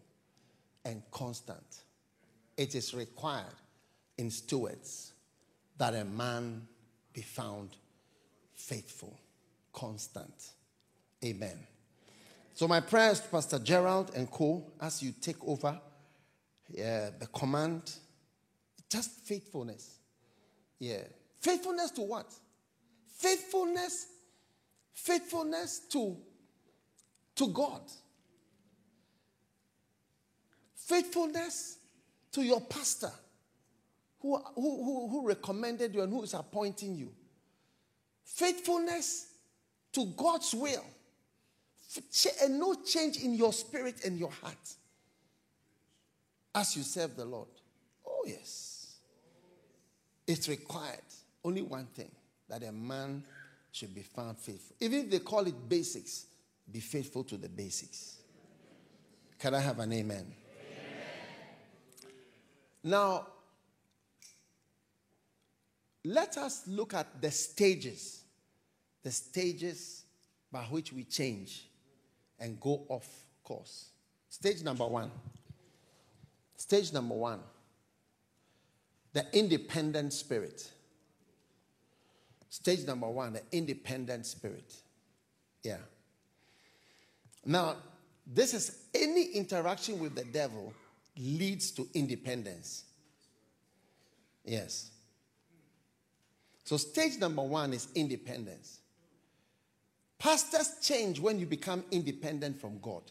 Speaker 1: and constant. It is required in stewards that a man be found faithful, constant. Amen. So, my prayers to Pastor Gerald and co as you take over the command, just faithfulness. Yeah. Faithfulness to what? Faithfulness, faithfulness to, to God. Faithfulness to your pastor who, who, who, who recommended you and who is appointing you. Faithfulness to God's will. And no change in your spirit and your heart as you serve the Lord. Oh, yes. It's required. Only one thing that a man should be found faithful. Even if they call it basics, be faithful to the basics. Can I have an amen? amen. Now, let us look at the stages, the stages by which we change and go off course. Stage number one. Stage number one the independent spirit. Stage number one, the independent spirit. Yeah. Now, this is any interaction with the devil leads to independence. Yes. So, stage number one is independence. Pastors change when you become independent from God.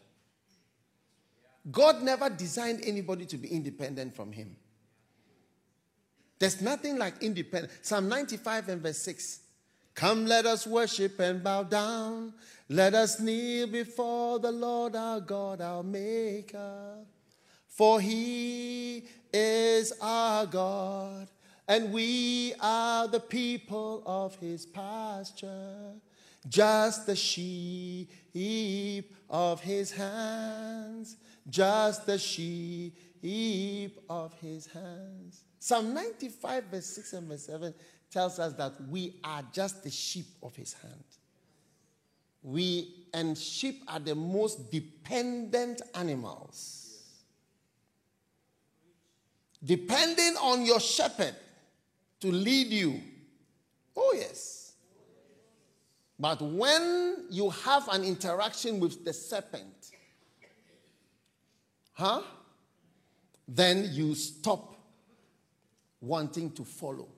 Speaker 1: God never designed anybody to be independent from Him. There's nothing like independent. Psalm 95 and verse 6. Come, let us worship and bow down. Let us kneel before the Lord our God, our Maker. For He is our God and we are the people of his pasture, just the sheep of his hands, just the sheep of his hands. Psalm 95, verse 6 and verse 7 tells us that we are just the sheep of his hand. We and sheep are the most dependent animals. Depending on your shepherd, to lead you. Oh, yes. But when you have an interaction with the serpent, huh? Then you stop wanting to follow.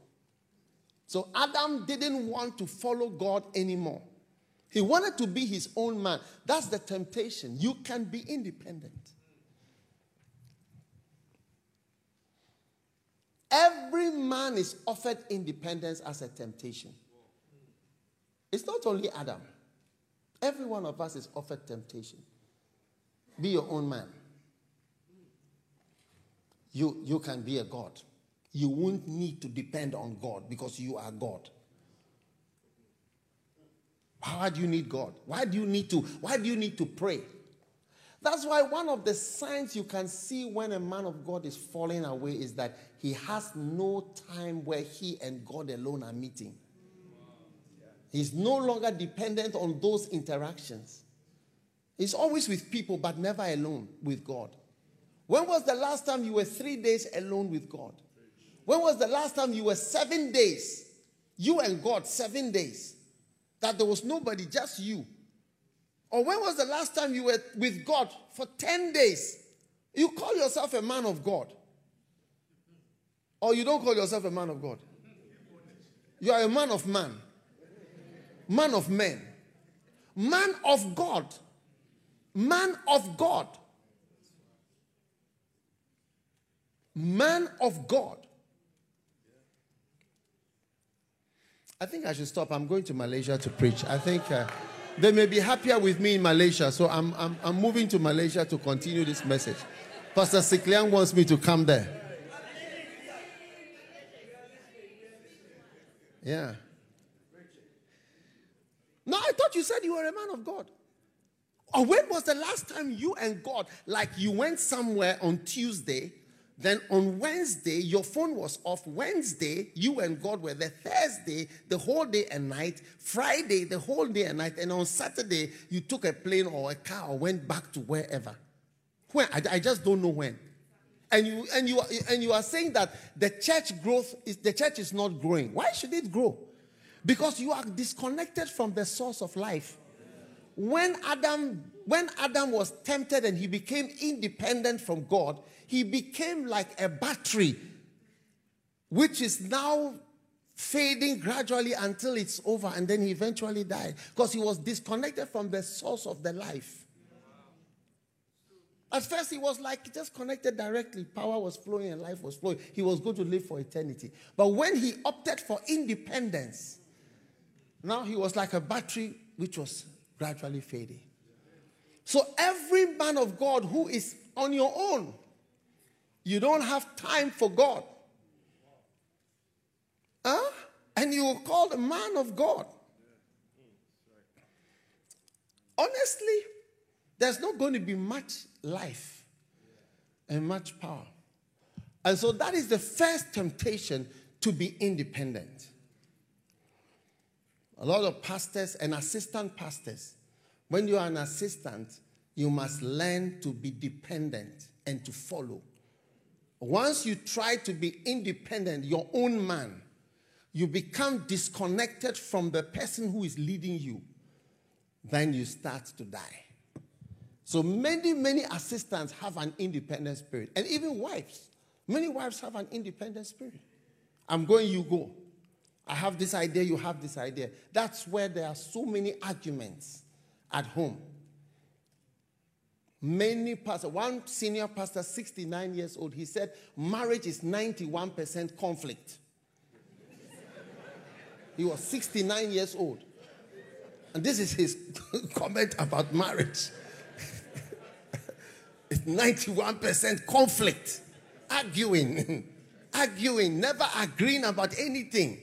Speaker 1: So Adam didn't want to follow God anymore. He wanted to be his own man. That's the temptation. You can be independent. Every man is offered independence as a temptation. It's not only Adam. Every one of us is offered temptation. Be your own man. You, you can be a God. You won't need to depend on God because you are God. Why do you need God? Why do you need to why do you need to pray? That's why one of the signs you can see when a man of God is falling away is that he has no time where he and God alone are meeting. He's no longer dependent on those interactions. He's always with people, but never alone with God. When was the last time you were three days alone with God? When was the last time you were seven days, you and God, seven days, that there was nobody, just you? Or when was the last time you were with God for 10 days? You call yourself a man of God. Or you don't call yourself a man of God. You are a man of man. Man of men. Man of God. Man of God. Man of God. I think I should stop. I'm going to Malaysia to preach. I think. Uh, they may be happier with me in Malaysia, so I'm, I'm, I'm moving to Malaysia to continue this message. Pastor Sikliang wants me to come there. Yeah. No, I thought you said you were a man of God. Or when was the last time you and God, like you went somewhere on Tuesday then on Wednesday, your phone was off. Wednesday, you and God were there. Thursday, the whole day and night. Friday, the whole day and night. And on Saturday, you took a plane or a car or went back to wherever. When? I, I just don't know when. And you and you and you are saying that the church growth is the church is not growing. Why should it grow? Because you are disconnected from the source of life. When Adam when Adam was tempted and he became independent from God, he became like a battery which is now fading gradually until it's over and then he eventually died because he was disconnected from the source of the life. At first, he was like just connected directly. Power was flowing and life was flowing. He was going to live for eternity. But when he opted for independence, now he was like a battery which was gradually fading. So, every man of God who is on your own, you don't have time for God. Huh? And you are called a man of God. Honestly, there's not going to be much life and much power. And so that is the first temptation to be independent. A lot of pastors and assistant pastors, when you are an assistant, you must learn to be dependent and to follow. Once you try to be independent, your own man, you become disconnected from the person who is leading you. Then you start to die. So many, many assistants have an independent spirit. And even wives. Many wives have an independent spirit. I'm going, you go. I have this idea, you have this idea. That's where there are so many arguments at home. Many pastors, one senior pastor, 69 years old, he said marriage is 91% conflict. he was 69 years old. And this is his comment about marriage. it's 91% conflict, arguing, arguing, never agreeing about anything.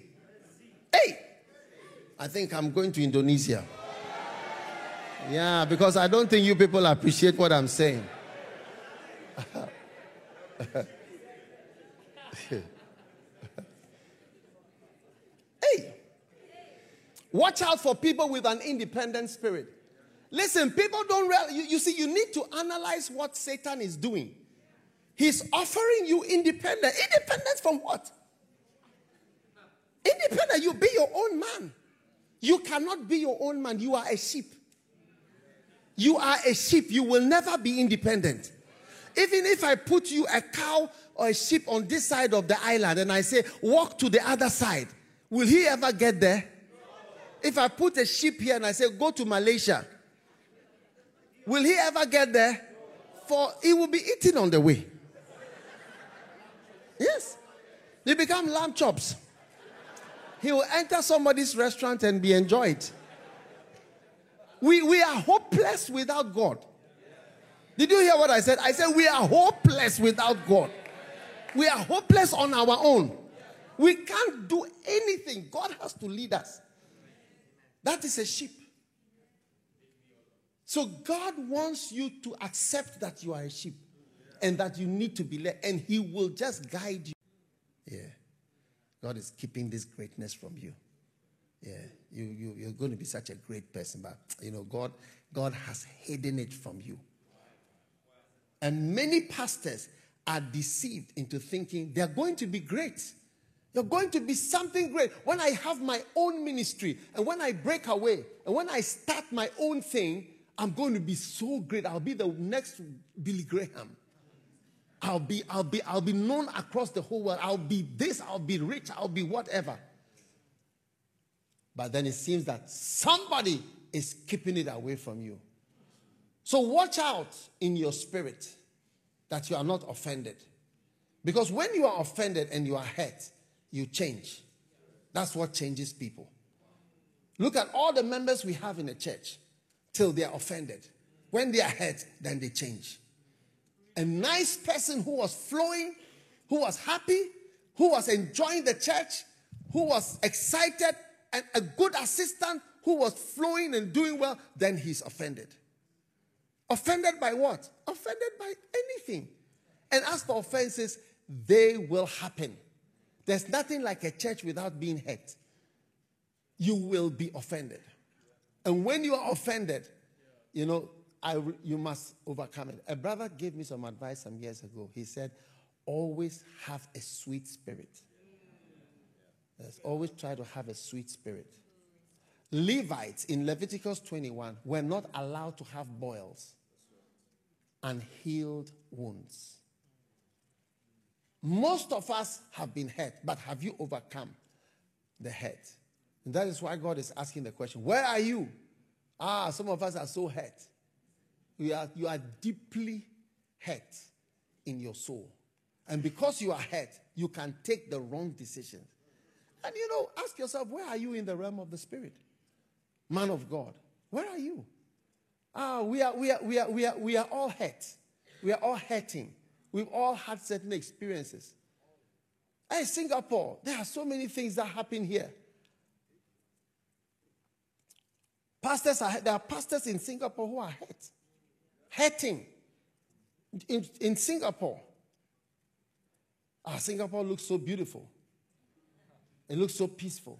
Speaker 1: Hey, I think I'm going to Indonesia. Yeah, because I don't think you people appreciate what I'm saying. hey, watch out for people with an independent spirit. Listen, people don't really, you, you see, you need to analyze what Satan is doing. He's offering you independence. Independence from what? Independent, you be your own man. You cannot be your own man. You are a sheep. You are a sheep. You will never be independent. Even if I put you a cow or a sheep on this side of the island and I say, walk to the other side, will he ever get there? If I put a sheep here and I say, go to Malaysia, will he ever get there? For he will be eaten on the way. Yes. They become lamb chops he will enter somebody's restaurant and be enjoyed. We, we are hopeless without God. Did you hear what I said? I said we are hopeless without God. We are hopeless on our own. We can't do anything. God has to lead us. That is a sheep. So God wants you to accept that you are a sheep and that you need to be led, and He will just guide you. Yeah. God is keeping this greatness from you. Yeah, you, you, you're going to be such a great person, but you know, God, God has hidden it from you. And many pastors are deceived into thinking they're going to be great. You're going to be something great. When I have my own ministry and when I break away and when I start my own thing, I'm going to be so great. I'll be the next Billy Graham. I'll be, I'll be, I'll be known across the whole world. I'll be this, I'll be rich, I'll be whatever. But then it seems that somebody is keeping it away from you. So watch out in your spirit that you are not offended. Because when you are offended and you are hurt, you change. That's what changes people. Look at all the members we have in the church till they are offended. When they are hurt, then they change a nice person who was flowing, who was happy, who was enjoying the church, who was excited, and a good assistant who was flowing and doing well, then he's offended. Offended by what? Offended by anything. And as for offenses, they will happen. There's nothing like a church without being hurt. You will be offended. And when you are offended, you know, You must overcome it. A brother gave me some advice some years ago. He said, always have a sweet spirit. Yes, always try to have a sweet spirit. Levites in Leviticus 21 were not allowed to have boils and healed wounds. Most of us have been hurt, but have you overcome the hurt? And that is why God is asking the question Where are you? Ah, some of us are so hurt. You are, you are deeply hurt in your soul. And because you are hurt, you can take the wrong decisions. And you know, ask yourself, where are you in the realm of the spirit? Man of God, where are you? Ah, we are, we are, we are, we are, we are all hurt. We are all hurting. We've all had certain experiences. Hey, Singapore, there are so many things that happen here. Pastors are, there are pastors in Singapore who are hurt, hurting. In, in Singapore, ah, Singapore looks so beautiful. It looks so peaceful.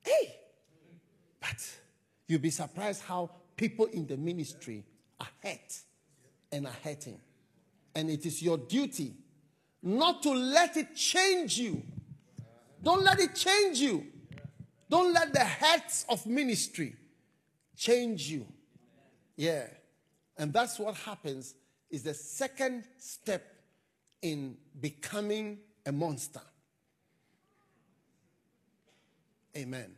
Speaker 1: Hey, but you'll be surprised how people in the ministry are hurt and are hurting. And it is your duty not to let it change you. Don't let it change you. Don't let the hurts of ministry change you. Yeah. And that's what happens is the second step in becoming a monster. Amen.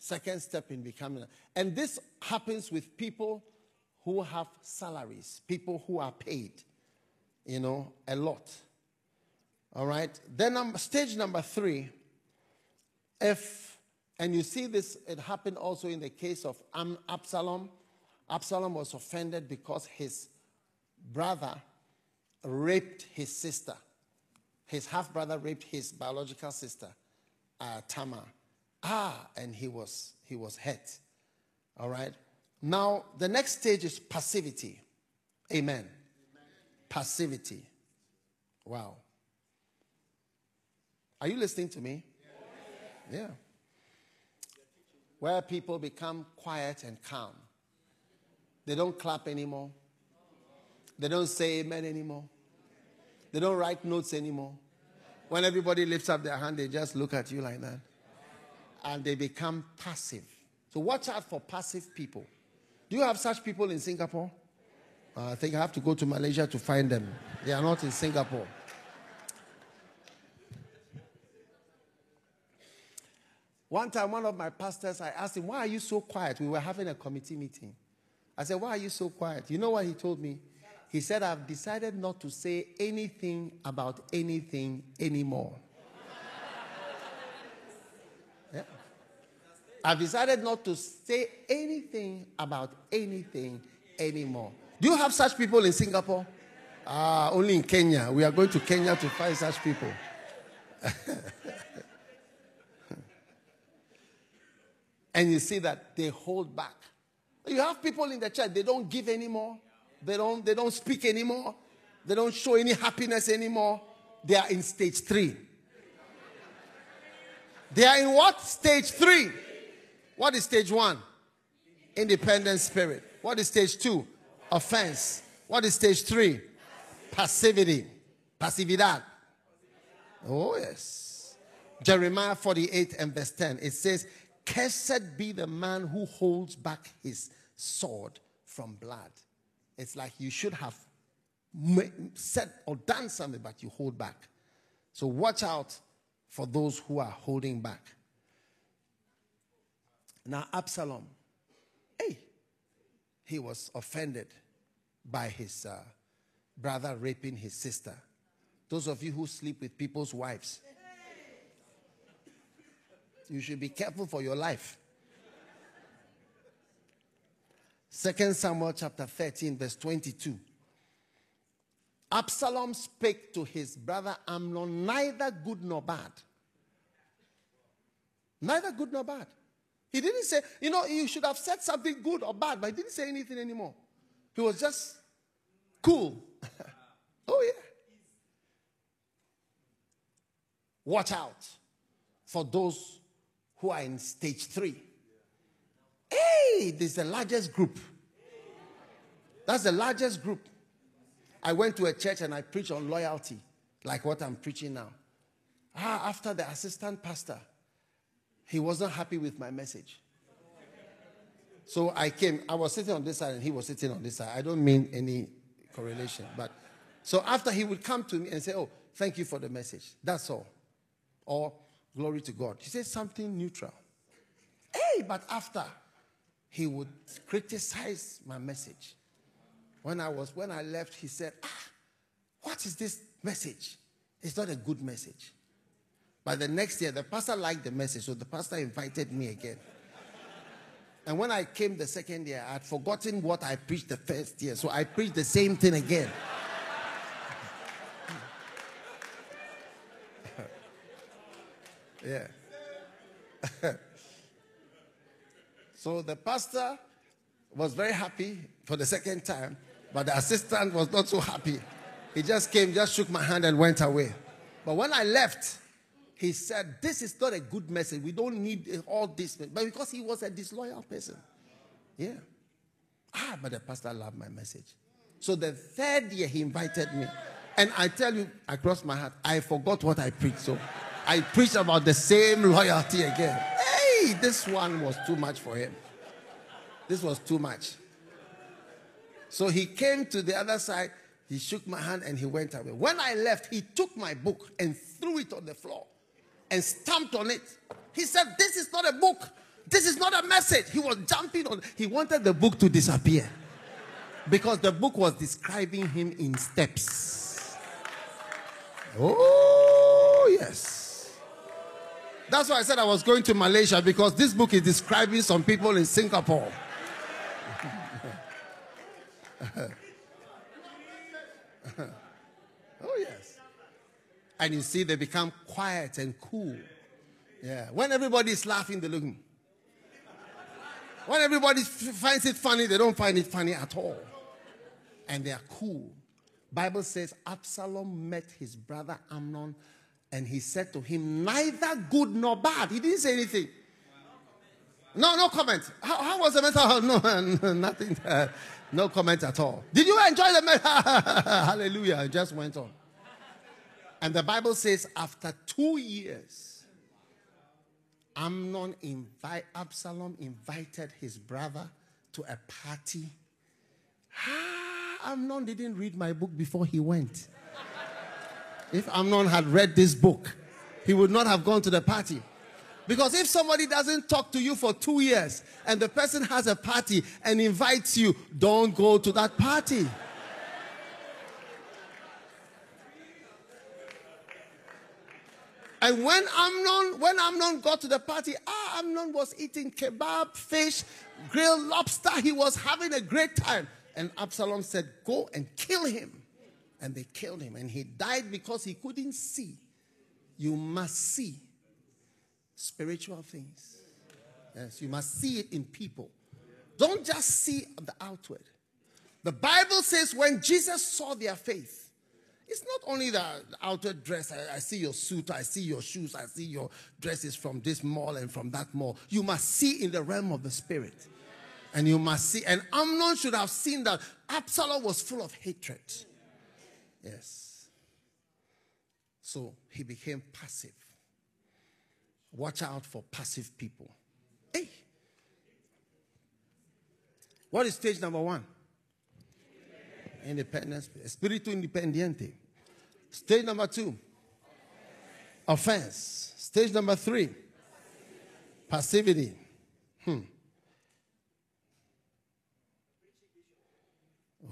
Speaker 1: Second step in becoming. And this happens with people who have salaries, people who are paid, you know, a lot. All right. Then number, stage number three, if, and you see this, it happened also in the case of Absalom. Absalom was offended because his brother raped his sister. His half brother raped his biological sister, uh, Tamar. Ah, and he was he was hurt. All right. Now the next stage is passivity. Amen. Amen. Passivity. Wow. Are you listening to me? Yeah. yeah. Where people become quiet and calm. They don't clap anymore. They don't say amen anymore. They don't write notes anymore. When everybody lifts up their hand, they just look at you like that and they become passive. So watch out for passive people. Do you have such people in Singapore? Uh, I think I have to go to Malaysia to find them. They are not in Singapore. One time, one of my pastors, I asked him, Why are you so quiet? We were having a committee meeting. I said, Why are you so quiet? You know what he told me? He said, I've decided not to say anything about anything anymore. yeah. I've decided not to say anything about anything anymore. Do you have such people in Singapore? Ah, only in Kenya. We are going to Kenya to find such people. and you see that they hold back. You have people in the church, they don't give anymore. They don't, they don't speak anymore. They don't show any happiness anymore. They are in stage three. They are in what? Stage three. What is stage one? Independent spirit. What is stage two? Offense. What is stage three? Passivity. Passividad. Oh, yes. Jeremiah 48 and verse 10. It says, Cursed be the man who holds back his sword from blood. It's like you should have said or done something, but you hold back. So watch out for those who are holding back. Now, Absalom, hey, he was offended by his uh, brother raping his sister. Those of you who sleep with people's wives, you should be careful for your life. Second Samuel chapter 13, verse 22. Absalom spake to his brother Amnon, neither good nor bad. Neither good nor bad. He didn't say, you know, you should have said something good or bad, but he didn't say anything anymore. He was just cool. oh, yeah. Watch out for those who are in stage three. Hey, this is the largest group. That's the largest group. I went to a church and I preached on loyalty, like what I'm preaching now. Ah, after the assistant pastor he wasn't happy with my message. So I came, I was sitting on this side and he was sitting on this side. I don't mean any correlation, but so after he would come to me and say, Oh, thank you for the message. That's all. Or glory to God. He said something neutral. Hey, but after he would criticize my message. When I was when I left, he said, Ah, what is this message? It's not a good message. But the next year, the pastor liked the message, so the pastor invited me again. And when I came the second year, I had forgotten what I preached the first year, so I preached the same thing again. yeah. so the pastor was very happy for the second time, but the assistant was not so happy. He just came, just shook my hand, and went away. But when I left, he said, This is not a good message. We don't need all this. But because he was a disloyal person. Yeah. Ah, but the pastor loved my message. So the third year he invited me. And I tell you, across my heart, I forgot what I preached. So I preached about the same loyalty again. Hey, this one was too much for him. This was too much. So he came to the other side, he shook my hand and he went away. When I left, he took my book and threw it on the floor and stamped on it. He said, This is not a book. This is not a message. He was jumping on. He wanted the book to disappear because the book was describing him in steps. Oh, yes. That's why I said I was going to Malaysia because this book is describing some people in Singapore. oh, yes. And you see, they become quiet and cool. Yeah. When everybody is laughing, they look. When everybody finds it funny, they don't find it funny at all. And they are cool. Bible says Absalom met his brother Amnon and he said to him, neither good nor bad. He didn't say anything. No, no comment. How, how was the mental health? No, nothing. No comment at all. Did you enjoy the mental Hallelujah. It just went on. And the Bible says, after two years, Amnon Absalom invited his brother to a party. Ah, Amnon didn't read my book before he went. If Amnon had read this book, he would not have gone to the party. Because if somebody doesn't talk to you for two years and the person has a party and invites you, don't go to that party. And when Amnon, when Amnon got to the party, ah, Amnon was eating kebab, fish, grilled lobster. He was having a great time. And Absalom said, Go and kill him. And they killed him. And he died because he couldn't see. You must see spiritual things. Yes, you must see it in people. Don't just see the outward. The Bible says when Jesus saw their faith, it's not only the outward dress. I, I, see your suit, I see your shoes, I see your dresses from this mall and from that mall. You must see in the realm of the spirit. And you must see. And Amnon should have seen that Absalom was full of hatred. Yes. So he became passive. Watch out for passive people. Hey. What is stage number one? Independence. Espíritu independiente. Stage number two. Offense. Stage number three. Passivity. Hmm.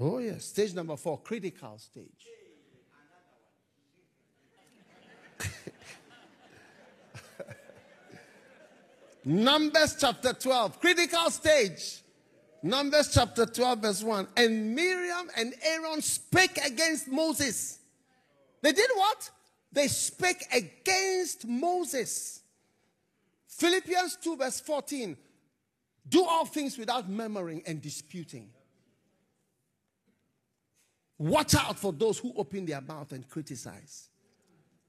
Speaker 1: Oh, yes. Stage number four. Critical stage. Numbers chapter 12, critical stage. Numbers chapter 12, verse 1. And Miriam and Aaron spake against Moses. They did what? They spake against Moses. Philippians 2, verse 14. Do all things without murmuring and disputing. Watch out for those who open their mouth and criticize.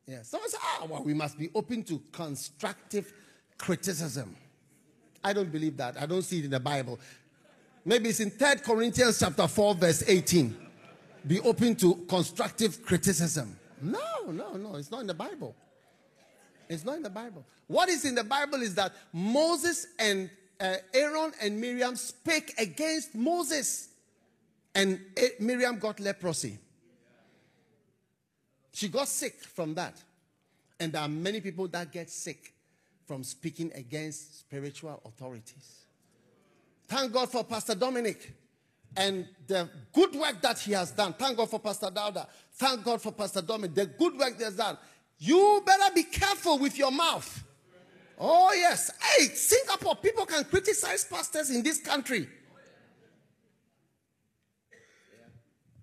Speaker 1: Yeah. Someone say, ah, well, we must be open to constructive criticism. I don't believe that. I don't see it in the Bible. Maybe it's in 3 Corinthians chapter 4, verse 18. Be open to constructive criticism. No, no, no. It's not in the Bible. It's not in the Bible. What is in the Bible is that Moses and uh, Aaron and Miriam spake against Moses, and Miriam got leprosy. She got sick from that. And there are many people that get sick from speaking against spiritual authorities. Thank God for Pastor Dominic and the good work that he has done. Thank God for Pastor Dauda. Thank God for Pastor Dominic. The good work he has done. You better be careful with your mouth. Oh, yes. Hey, Singapore, people can criticize pastors in this country.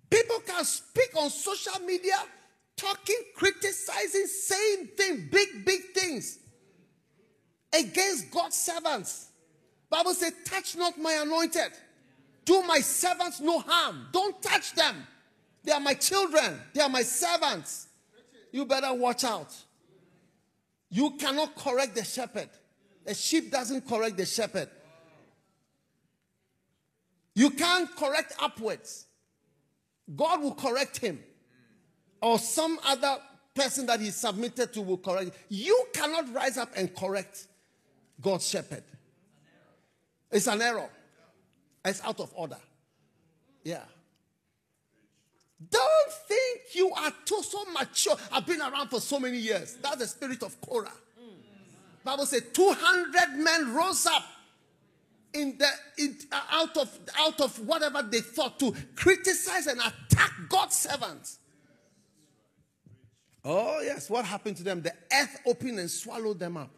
Speaker 1: People can speak on social media, talking, criticizing, saying things, big, big things against God's servants. Bible says, touch not my anointed. Do my servants no harm. Don't touch them. They are my children. They are my servants. You better watch out. You cannot correct the shepherd. A sheep doesn't correct the shepherd. You can't correct upwards. God will correct him. Or some other person that he submitted to will correct. You cannot rise up and correct God's shepherd. It's an error. It's out of order. Yeah. Don't think you are too so mature. I've been around for so many years. That's the spirit of Korah. Bible says 200 men rose up in the in, uh, out of out of whatever they thought to criticize and attack God's servants. Oh yes, what happened to them? The earth opened and swallowed them up.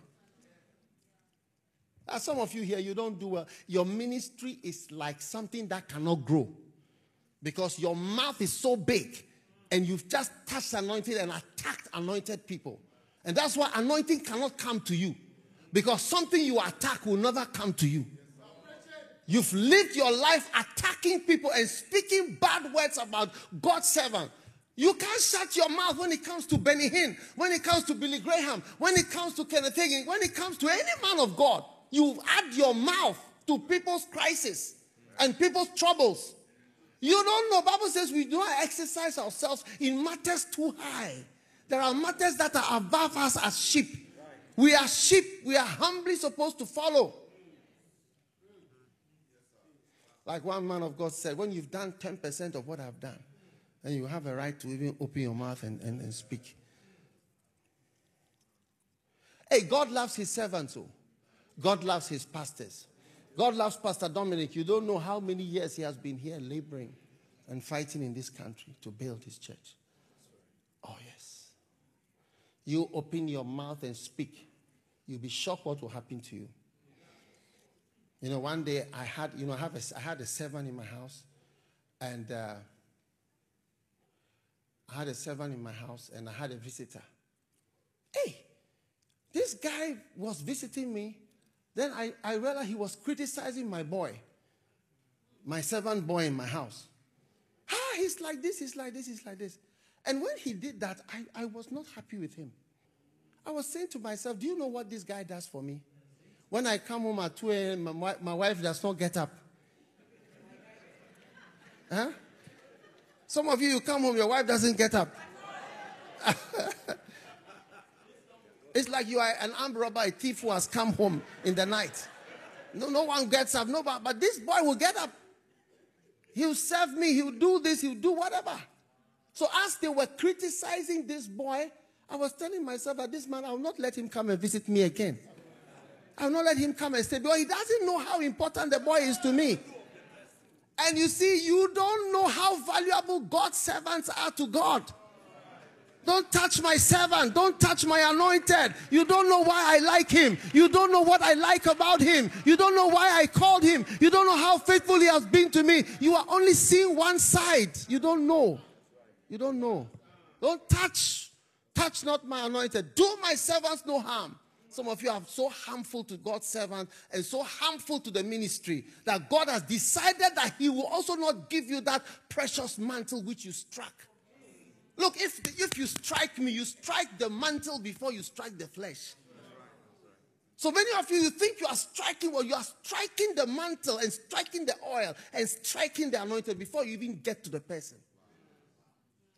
Speaker 1: As some of you here, you don't do well. Your ministry is like something that cannot grow because your mouth is so big and you've just touched anointed and attacked anointed people. And that's why anointing cannot come to you because something you attack will never come to you. You've lived your life attacking people and speaking bad words about God's servant. You can't shut your mouth when it comes to Benny Hinn, when it comes to Billy Graham, when it comes to Kenneth Hagin, when it comes to any man of God you add your mouth to people's crisis and people's troubles. You don't know. Bible says we do not exercise ourselves in matters too high. There are matters that are above us as sheep. We are sheep. We are humbly supposed to follow. Like one man of God said, when you've done 10% of what I've done, then you have a right to even open your mouth and, and, and speak. Hey, God loves his servants. Oh. God loves his pastors. God loves Pastor Dominic. You don't know how many years he has been here laboring and fighting in this country to build his church. Oh, yes. You open your mouth and speak, you'll be shocked what will happen to you. You know, one day I had, you know, I, have a, I had a servant in my house, and uh, I had a servant in my house, and I had a visitor. Hey, this guy was visiting me then I, I realized he was criticizing my boy, my servant boy in my house. Ah, he's like this, he's like this, he's like this. And when he did that, I, I was not happy with him. I was saying to myself, Do you know what this guy does for me? When I come home at 2 a.m., my, my wife does not get up. Huh? Some of you, you come home, your wife doesn't get up. It's like you are an armed robber, a thief who has come home in the night. No, no one gets up. No, but, but this boy will get up. He'll serve me. He'll do this. He'll do whatever. So as they were criticizing this boy, I was telling myself that this man, I will not let him come and visit me again. I will not let him come and stay because he doesn't know how important the boy is to me. And you see, you don't know how valuable God's servants are to God. Don't touch my servant. Don't touch my anointed. You don't know why I like him. You don't know what I like about him. You don't know why I called him. You don't know how faithful he has been to me. You are only seeing one side. You don't know. You don't know. Don't touch. Touch not my anointed. Do my servants no harm. Some of you are so harmful to God's servant and so harmful to the ministry that God has decided that He will also not give you that precious mantle which you struck. Look, if, if you strike me, you strike the mantle before you strike the flesh. So many of you, you think you are striking, well, you are striking the mantle and striking the oil and striking the anointing before you even get to the person.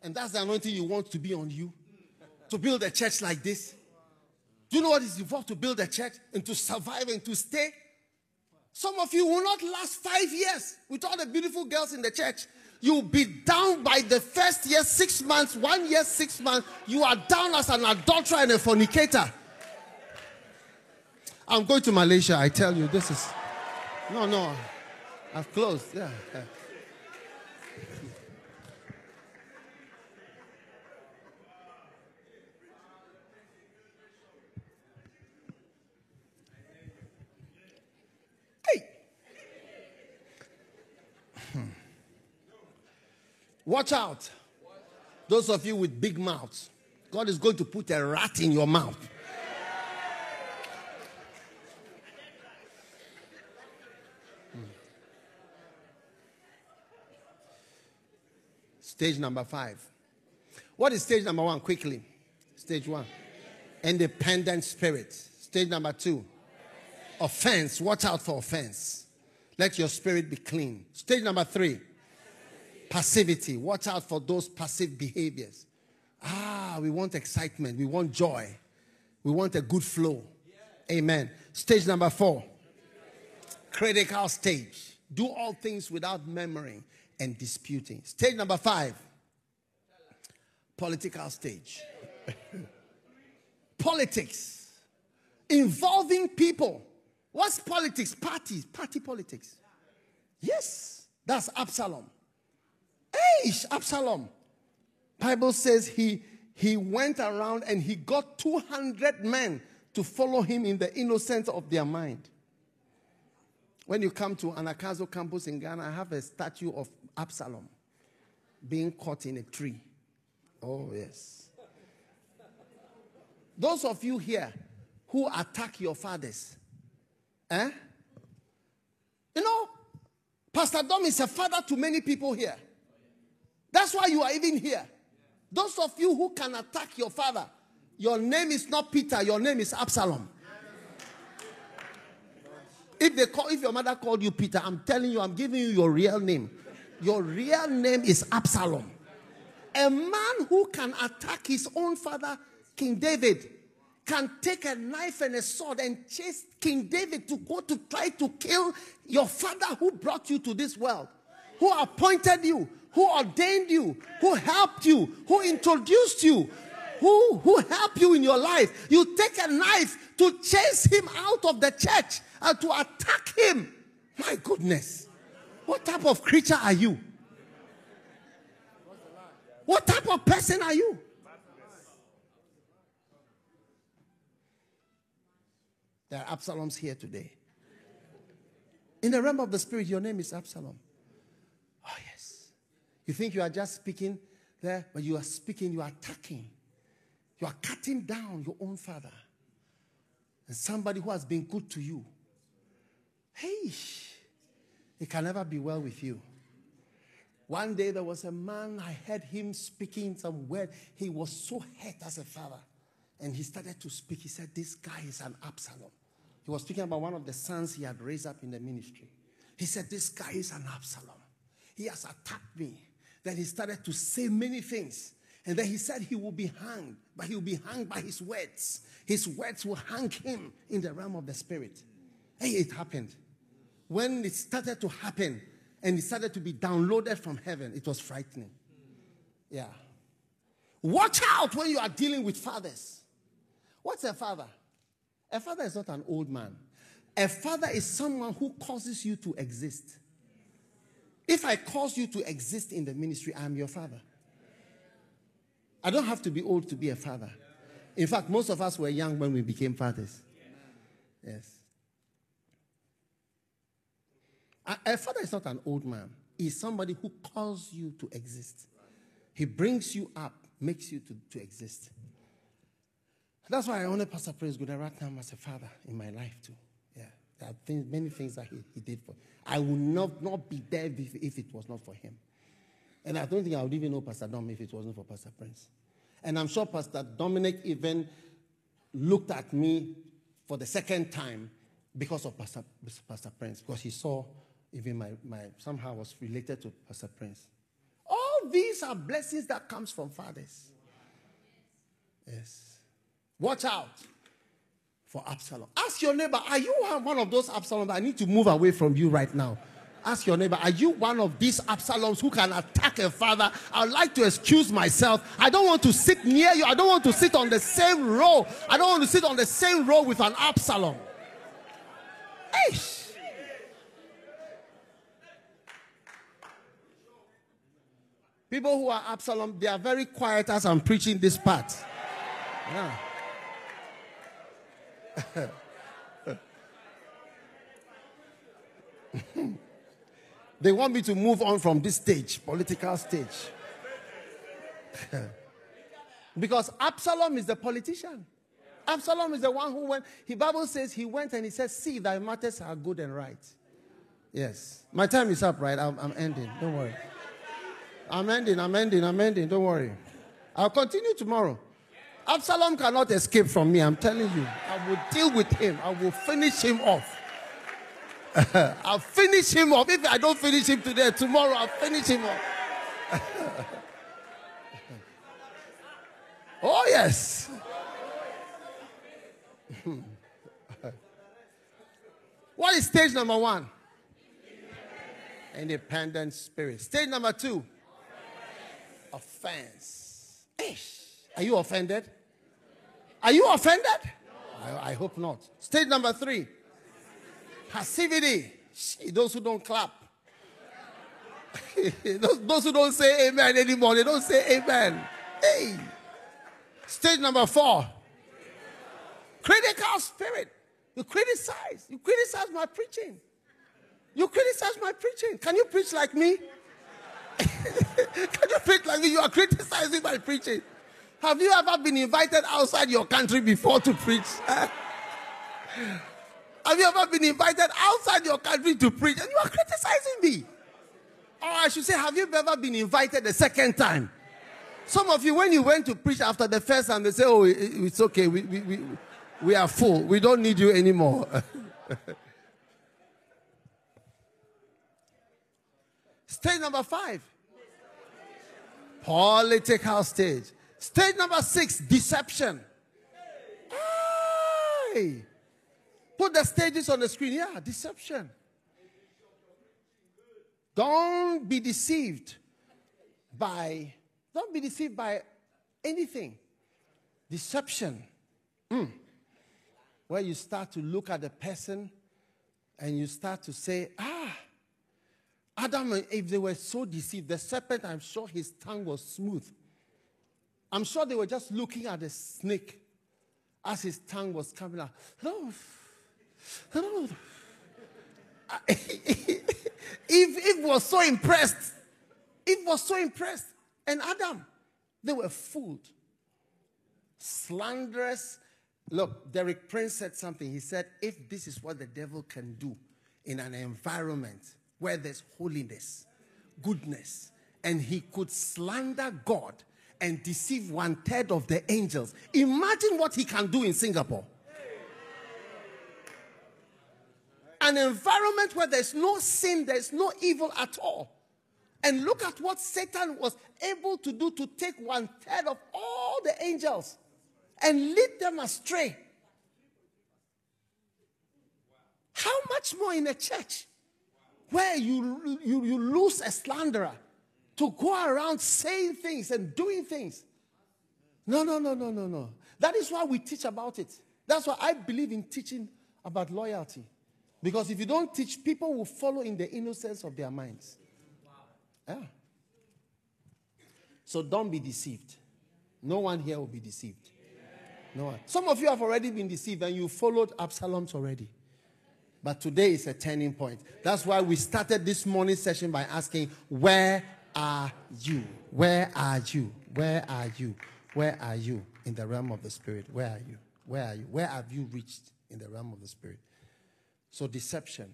Speaker 1: And that's the anointing you want to be on you to build a church like this. Do you know what is involved to build a church and to survive and to stay? Some of you will not last five years with all the beautiful girls in the church. You'll be down by the first year, six months, one year, six months. You are down as an adulterer and a fornicator. I'm going to Malaysia, I tell you, this is. No, no. I've closed. Yeah. Watch out. Those of you with big mouths, God is going to put a rat in your mouth. Stage number five. What is stage number one? Quickly. Stage one. Independent spirit. Stage number two. Offense. Watch out for offense. Let your spirit be clean. Stage number three Passivity. Watch out for those passive behaviors. Ah, we want excitement. We want joy. We want a good flow. Amen. Stage number four critical stage. Do all things without murmuring and disputing. Stage number five political stage. politics. Involving people. What's politics? Parties, party politics. Yes, that's Absalom. Hey, Absalom. Bible says he he went around and he got 200 men to follow him in the innocence of their mind. When you come to Anagkazo campus in Ghana, I have a statue of Absalom being caught in a tree. Oh, yes. Those of you here who attack your fathers, eh? You know, Pastor Dom is a father to many people here. That's why you are even here. Those of you who can attack your father, your name is not Peter, your name is Absalom. If they call, if your mother called you Peter, I'm telling you, I'm giving you your real name. Your real name is Absalom. A man who can attack his own father, King David, can take a knife and a sword and chase King David to go to try to kill your father who brought you to this world, who appointed you, who ordained you, who helped you, who introduced you, who, who helped you in your life. You take a knife to chase him out of the church and to attack him. My goodness. What type of creature are you? What type of person are you? There are Absaloms here today. In the realm of the spirit, your name is Absalom. You think you are just speaking there, but you are speaking, you are attacking. You are cutting down your own father. And somebody who has been good to you. Hey, it can never be well with you. One day there was a man, I heard him speaking some word. He was so hurt as a father. And he started to speak. He said, This guy is an Absalom. He was speaking about one of the sons he had raised up in the ministry. He said, This guy is an Absalom. He has attacked me. Then he started to say many things. And then he said he will be hanged, but he will be hanged by his words. His words will hang him in the realm of the spirit. Hey, it happened. When it started to happen and it started to be downloaded from heaven, it was frightening. Yeah. Watch out when you are dealing with fathers. What's a father? A father is not an old man. A father is someone who causes you to exist. If I cause you to exist in the ministry, I am your father. I don't have to be old to be a father. In fact, most of us were young when we became fathers. Yes. A, father is not an old man, he's somebody who calls you to exist. He brings you up, makes you to, to exist. That's why I honor Pastor Prince Guneratnam as a father in my life, too. There are things, many things that he, he did for me. I would not, not be there if, if it was not for him. And I don't think I would even know Pastor Dom if it wasn't for Pastor Prince. And I'm sure Pastor Dominic even looked at me for the second time because of Pastor, Pastor Prince, because he saw even my, my somehow was related to Pastor Prince. All these are blessings that comes from fathers. Yes. Watch out. For Absalom. Ask your neighbor, are you one of those Absaloms? I need to move away from you right now. Ask your neighbor, are you one of these Absaloms who can attack a father? I'd like to excuse myself. I don't want to sit near you. I don't want to sit on the same row. I don't want to sit on the same row with an Absalom. Eish. People who are Absalom, they are very quiet as I'm preaching this part. Yeah. they want me to move on from this stage, political stage. because Absalom is the politician. Absalom is the one who went, the Bible says he went and he said, See, thy matters are good and right. Yes. My time is up, right? I'm, I'm ending. Don't worry. I'm ending, I'm ending, I'm ending. Don't worry. I'll continue tomorrow. Absalom cannot escape from me, I'm telling you. I will deal with him, I will finish him off. I'll finish him off. If I don't finish him today, tomorrow I'll finish him off. oh, yes. what is stage number one? Independent spirit. Stage number two offense. Ish. Are you offended? Are you offended? I, I hope not. Stage number three passivity. Those who don't clap. those, those who don't say amen anymore, they don't say amen. Hey. Stage number four critical spirit. You criticize. You criticize my preaching. You criticize my preaching. Can you preach like me? Can you preach like me? You are criticizing my preaching. Have you ever been invited outside your country before to preach? Have you ever been invited outside your country to preach and you are criticizing me? Or I should say, have you ever been invited a second time? Some of you, when you went to preach after the first time, they say, Oh, it's okay. We, we, we, we are full. We don't need you anymore. Stage number five political stage. Stage number six deception. Hey. Put the stages on the screen. Yeah, deception. Don't be deceived by, don't be deceived by anything. Deception. Mm. Where you start to look at the person and you start to say, ah, Adam and Eve, they were so deceived. The serpent, I'm sure his tongue was smooth. I'm sure they were just looking at the snake as his tongue was coming out. Eve, Eve was so impressed. Eve was so impressed. And Adam, they were fooled. Slanderous. Look, Derek Prince said something. He said, if this is what the devil can do in an environment where there's holiness, goodness, and he could slander God and deceive one third of the angels. Imagine what he can do in Singapore. An environment where there's no sin, there's no evil at all. And look at what Satan was able to do to take one third of all the angels and lead them astray. How much more in a church? where you, you, you lose a slanderer to go around saying things and doing things. No, no, no, no, no, no. That is why we teach about it. That's why I believe in teaching about loyalty. Because if you don't teach, people will follow in the innocence of their minds. Yeah. So don't be deceived. No one here will be deceived. No one. Some of you have already been deceived and you followed Absalom's already. But today is a turning point. That's why we started this morning session by asking, Where are you? Where are you? Where are you? Where are you in the realm of the Spirit? Where are you? Where are you? Where have you reached in the realm of the Spirit? So, deception.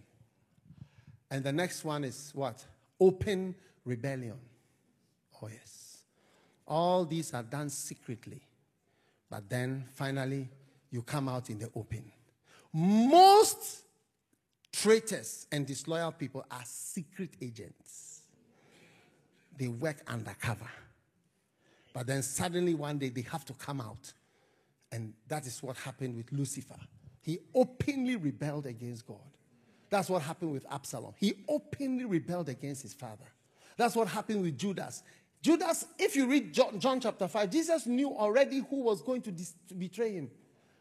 Speaker 1: And the next one is what? Open rebellion. Oh, yes. All these are done secretly. But then finally, you come out in the open. Most Traitors and disloyal people are secret agents. They work undercover. But then suddenly one day they have to come out. And that is what happened with Lucifer. He openly rebelled against God. That's what happened with Absalom. He openly rebelled against his father. That's what happened with Judas. Judas, if you read John, John chapter 5, Jesus knew already who was going to, dis- to betray him.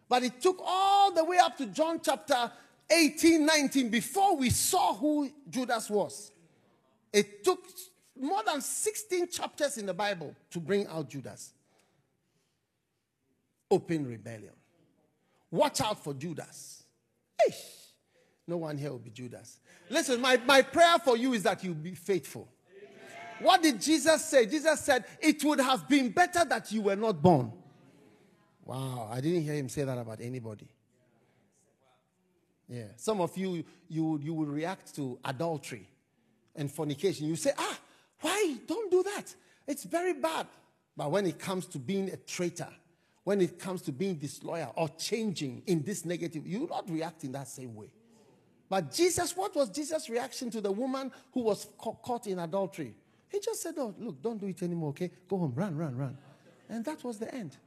Speaker 1: But it took all the way up to John chapter 18, 19 before we saw who Judas was. It took more than 16 chapters in the Bible to bring out Judas. Open rebellion. Watch out for Judas. Eish. No one here will be Judas. Listen, my, my prayer for you is that you be faithful. What did Jesus say? Jesus said, It would have been better that you were not born. Wow, I didn't hear him say that about anybody. Yeah, some of you, you, you will react to adultery and fornication. You say, Ah, why? Don't do that. It's very bad. But when it comes to being a traitor, when it comes to being disloyal or changing in this negative, you will not react in that same way. But Jesus, what was Jesus' reaction to the woman who was caught in adultery? He just said, Oh, look, don't do it anymore, okay? Go home, run, run, run. And that was the end.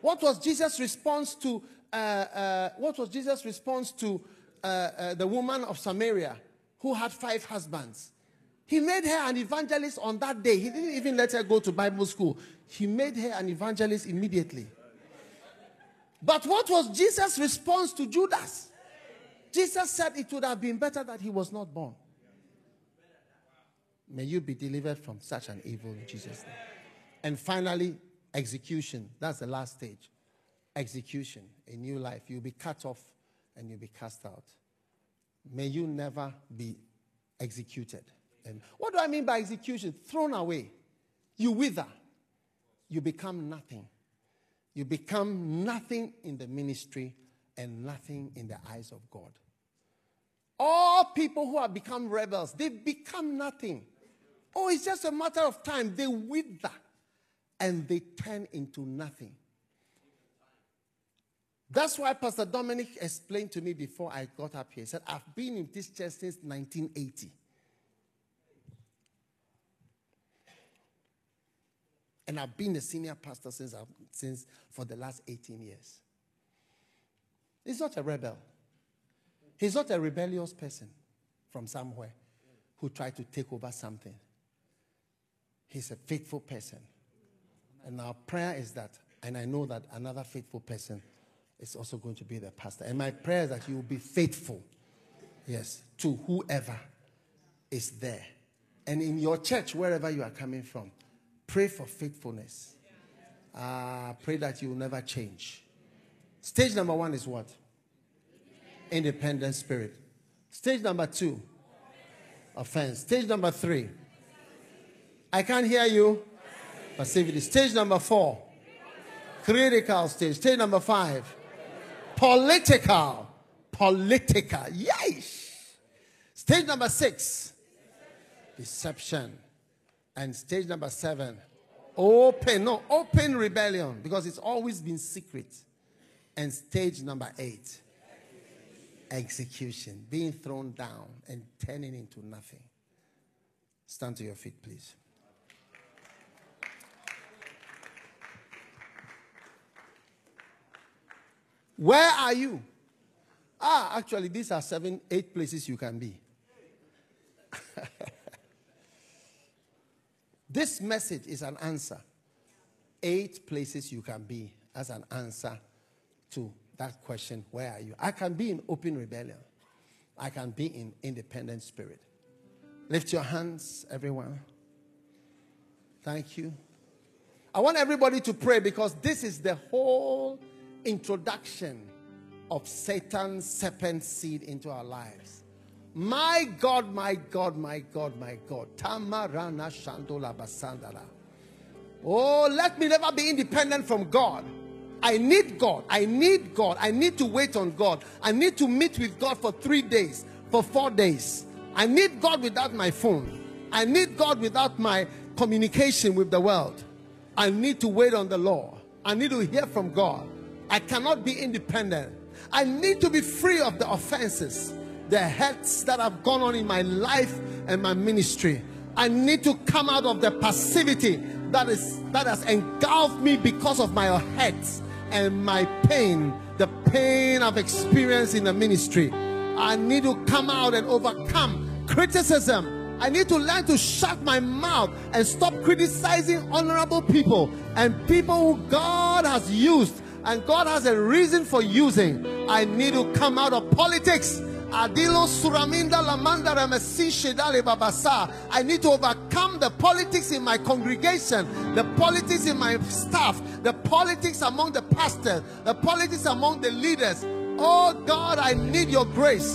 Speaker 1: What was Jesus' response to, uh, uh, what was Jesus' response to uh, uh, the woman of Samaria who had five husbands? He made her an evangelist on that day. He didn't even let her go to Bible school. He made her an evangelist immediately. But what was Jesus' response to Judas? Jesus said it would have been better that he was not born. May you be delivered from such an evil in Jesus' name. And finally, execution. That's the last stage. Execution, a new life. You'll be cut off and you'll be cast out. May you never be executed. And what do I mean by execution? Thrown away. You wither. You become nothing. You become nothing in the ministry and nothing in the eyes of God. All people who have become rebels, they become nothing. Oh, it's just a matter of time. They wither and they turn into nothing. That's why Pastor Dominic explained to me before I got up here. He said, I've been in this church since 1980. And I've been a senior pastor since, I've, since for the last 18 years. He's not a rebel. He's not a rebellious person from somewhere who tried to take over something. He's a faithful person. And our prayer is that, and I know that another faithful person is also going to be the pastor. And my prayer is that you will be faithful, yes, to whoever is there. And in your church, wherever you are coming from, Pray for faithfulness. Uh, pray that you will never change. Stage number one is what? Independent spirit. Stage number two, offense. Stage number three, I can't hear you. Passivity. Stage number four, critical stage. Stage number five, political. Political. Yes. Stage number six, deception. And stage number seven, open, no, open rebellion because it's always been secret. And stage number eight, execution, being thrown down and turning into nothing. Stand to your feet, please. Where are you? Ah, actually, these are seven, eight places you can be. This message is an answer. Eight places you can be as an answer to that question where are you? I can be in open rebellion, I can be in independent spirit. Lift your hands, everyone. Thank you. I want everybody to pray because this is the whole introduction of Satan's serpent seed into our lives. My God, my God, my God, my God. Tamarana Shandola Basandala. Oh, let me never be independent from God. I need God. I need God. I need to wait on God. I need to meet with God for three days, for four days. I need God without my phone. I need God without my communication with the world. I need to wait on the Lord. I need to hear from God. I cannot be independent. I need to be free of the offenses the hurts that have gone on in my life and my ministry. I need to come out of the passivity that is that has engulfed me because of my hurts and my pain the pain I've experienced in the ministry. I need to come out and overcome criticism. I need to learn to shut my mouth and stop criticizing honorable people and people who God has used and God has a reason for using. I need to come out of politics. Adilo Suraminda Lamanda Babasa. I need to overcome the politics in my congregation, the politics in my staff, the politics among the pastors, the politics among the leaders. Oh God, I need your grace.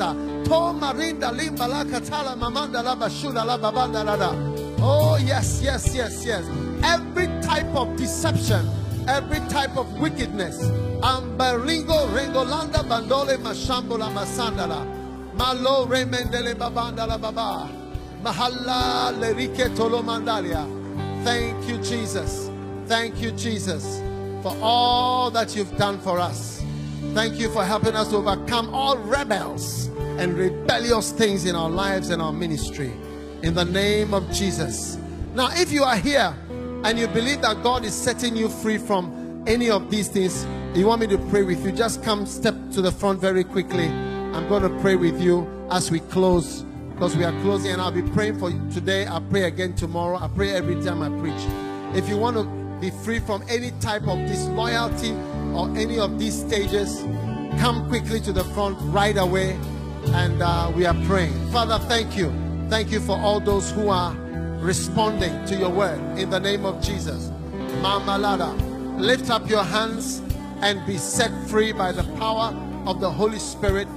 Speaker 1: Oh yes, yes, yes, yes. Every type of deception every type of wickedness. Ambaringo, Rengolanda, Bandole, Mashambola, Masandala, Malo, Remendele, Babandala, Baba, Mahalla, Lerike, Tolomandalia. Thank you, Jesus. Thank you, Jesus, for all that you've done for us. Thank you for helping us overcome all rebels and rebellious things in our lives and our ministry. In the name of Jesus. Now, if you are here, and you believe that God is setting you free from any of these things, you want me to pray with you, just come step to the front very quickly. I'm going to pray with you as we close because we are closing and I'll be praying for you today. I'll pray again tomorrow. I pray every time I preach. If you want to be free from any type of disloyalty or any of these stages, come quickly to the front right away and uh, we are praying. Father, thank you. Thank you for all those who are responding to your word in the name of Jesus. Mamalada, lift up your hands and be set free by the power of the Holy Spirit.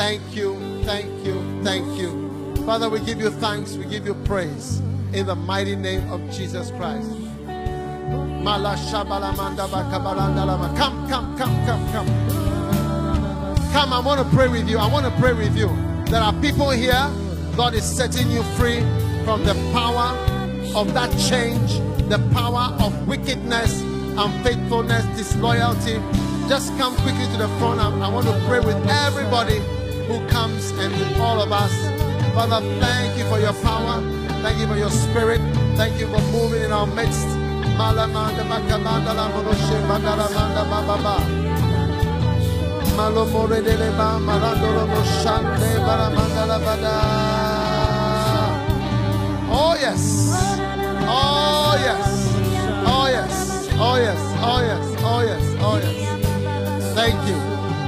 Speaker 1: Thank you, thank you, thank you. Father, we give you thanks, we give you praise in the mighty name of Jesus Christ. Come, come, come, come, come. Come, I want to pray with you. I want to pray with you. There are people here, God is setting you free from the power of that change, the power of wickedness, unfaithfulness, disloyalty. Just come quickly to the front. I, I want to pray with everybody who comes and all of us. Father, thank you for your power. Thank you for your spirit. Thank you for moving in our midst. Oh, yes. Oh, yes. Oh, yes. Oh, yes. Oh, yes. Oh, yes. Oh, yes. Thank you.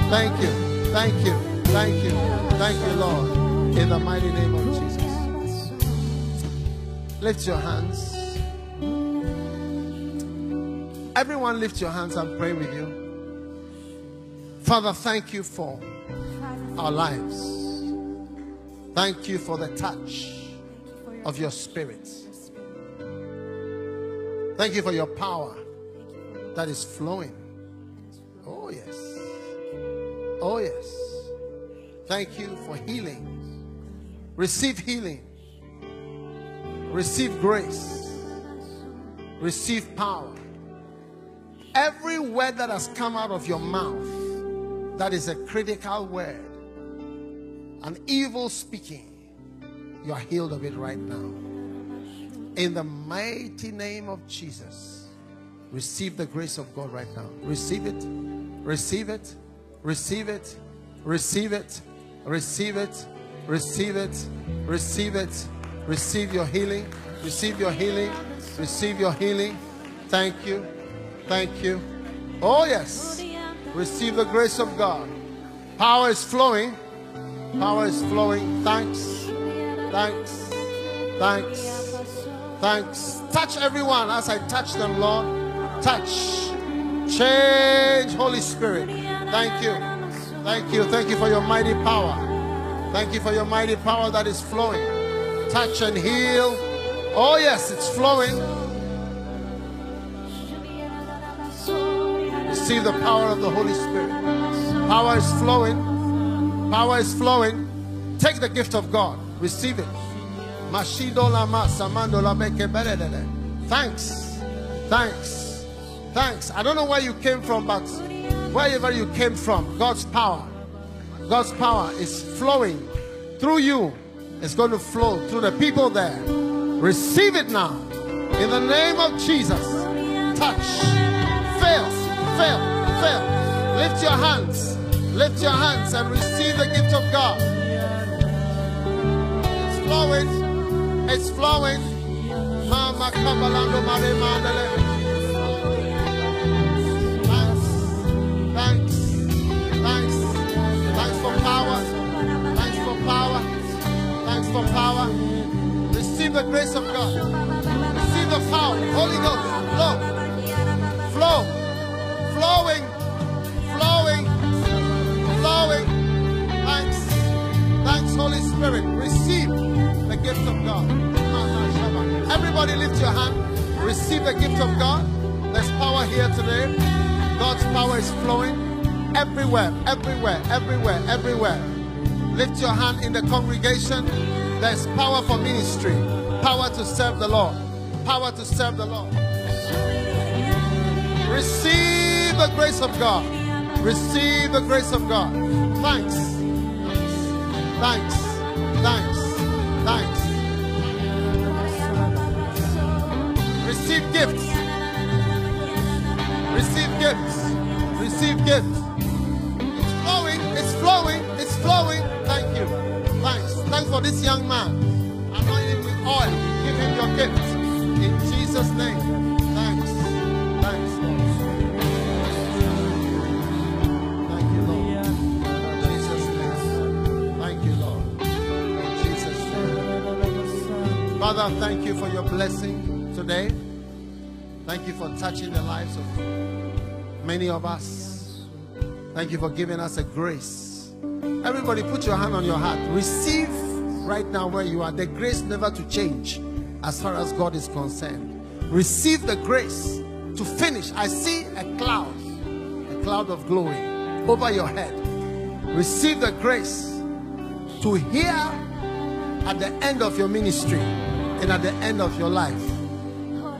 Speaker 1: Thank you. Thank you. Thank you. Thank you, Lord. In the mighty name of Jesus. Lift your hands. Everyone, lift your hands and pray with you. Father, thank you for our lives. Thank you for the touch of your spirit. Thank you for your power that is flowing. Oh, yes. Oh, yes. Thank you for healing. Receive healing. Receive grace. Receive power. Every word that has come out of your mouth that is a critical word, an evil speaking, you are healed of it right now. In the mighty name of Jesus, receive the grace of God right now. Receive it. Receive it. Receive it. Receive it. Receive it. Receive it. Receive it. Receive your healing. Receive your healing. Receive your healing. Thank you. Thank you. Oh, yes. Receive the grace of God. Power is flowing. Power is flowing. Thanks. Thanks. Thanks. Thanks. Touch everyone as I touch them, Lord. Touch. Change, Holy Spirit. Thank you. Thank you. Thank you for your mighty power. Thank you for your mighty power that is flowing. Touch and heal. Oh, yes, it's flowing. Receive the power of the Holy Spirit. Power is flowing. Power is flowing. Take the gift of God. Receive it. Thanks. Thanks. Thanks. I don't know where you came from, but wherever you came from, God's power, God's power is flowing through you. It's going to flow through the people there. Receive it now. In the name of Jesus. Touch. Fail. Fail. Fail. Lift your hands. Lift your hands and receive the gift of God. It's flowing. It's flowing. Mama. The grace of God. Receive the power. Holy Ghost. Flow. Flow. Flowing. Flowing. Flowing. Thanks. Thanks, Holy Spirit. Receive the gift of God. Everybody lift your hand. Receive the gift of God. There's power here today. God's power is flowing everywhere, everywhere, everywhere, everywhere. Lift your hand in the congregation. There's power for ministry, power to serve the Lord, power to serve the Lord. Receive the grace of God. Receive the grace of God. Thanks. Thanks. Thanks. Thanks. Receive gifts. Receive gifts. Receive gifts. It's flowing. It's flowing. It's flowing. Thank you. Thanks. Thanks for this young man. Oil. Give him your gift. In Jesus' name. Thanks. Thanks, Lord. Thank you, Lord. In Jesus' name. Thank you, Lord. In Jesus' name. Father, thank you for your blessing today. Thank you for touching the lives of many of us. Thank you for giving us a grace. Everybody, put your hand on your heart. Receive right now where you are the grace never to change as far as God is concerned. Receive the grace to finish. I see a cloud, a cloud of glory over your head. Receive the grace to hear at the end of your ministry and at the end of your life.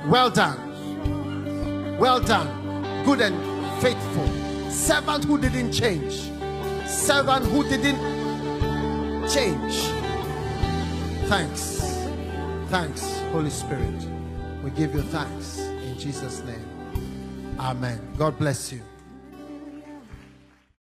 Speaker 1: Well done. Well done, good and faithful. Servant who didn't change. Servant who didn't change. Thanks. Thanks, Holy Spirit. We give you thanks in Jesus' name. Amen. God bless you.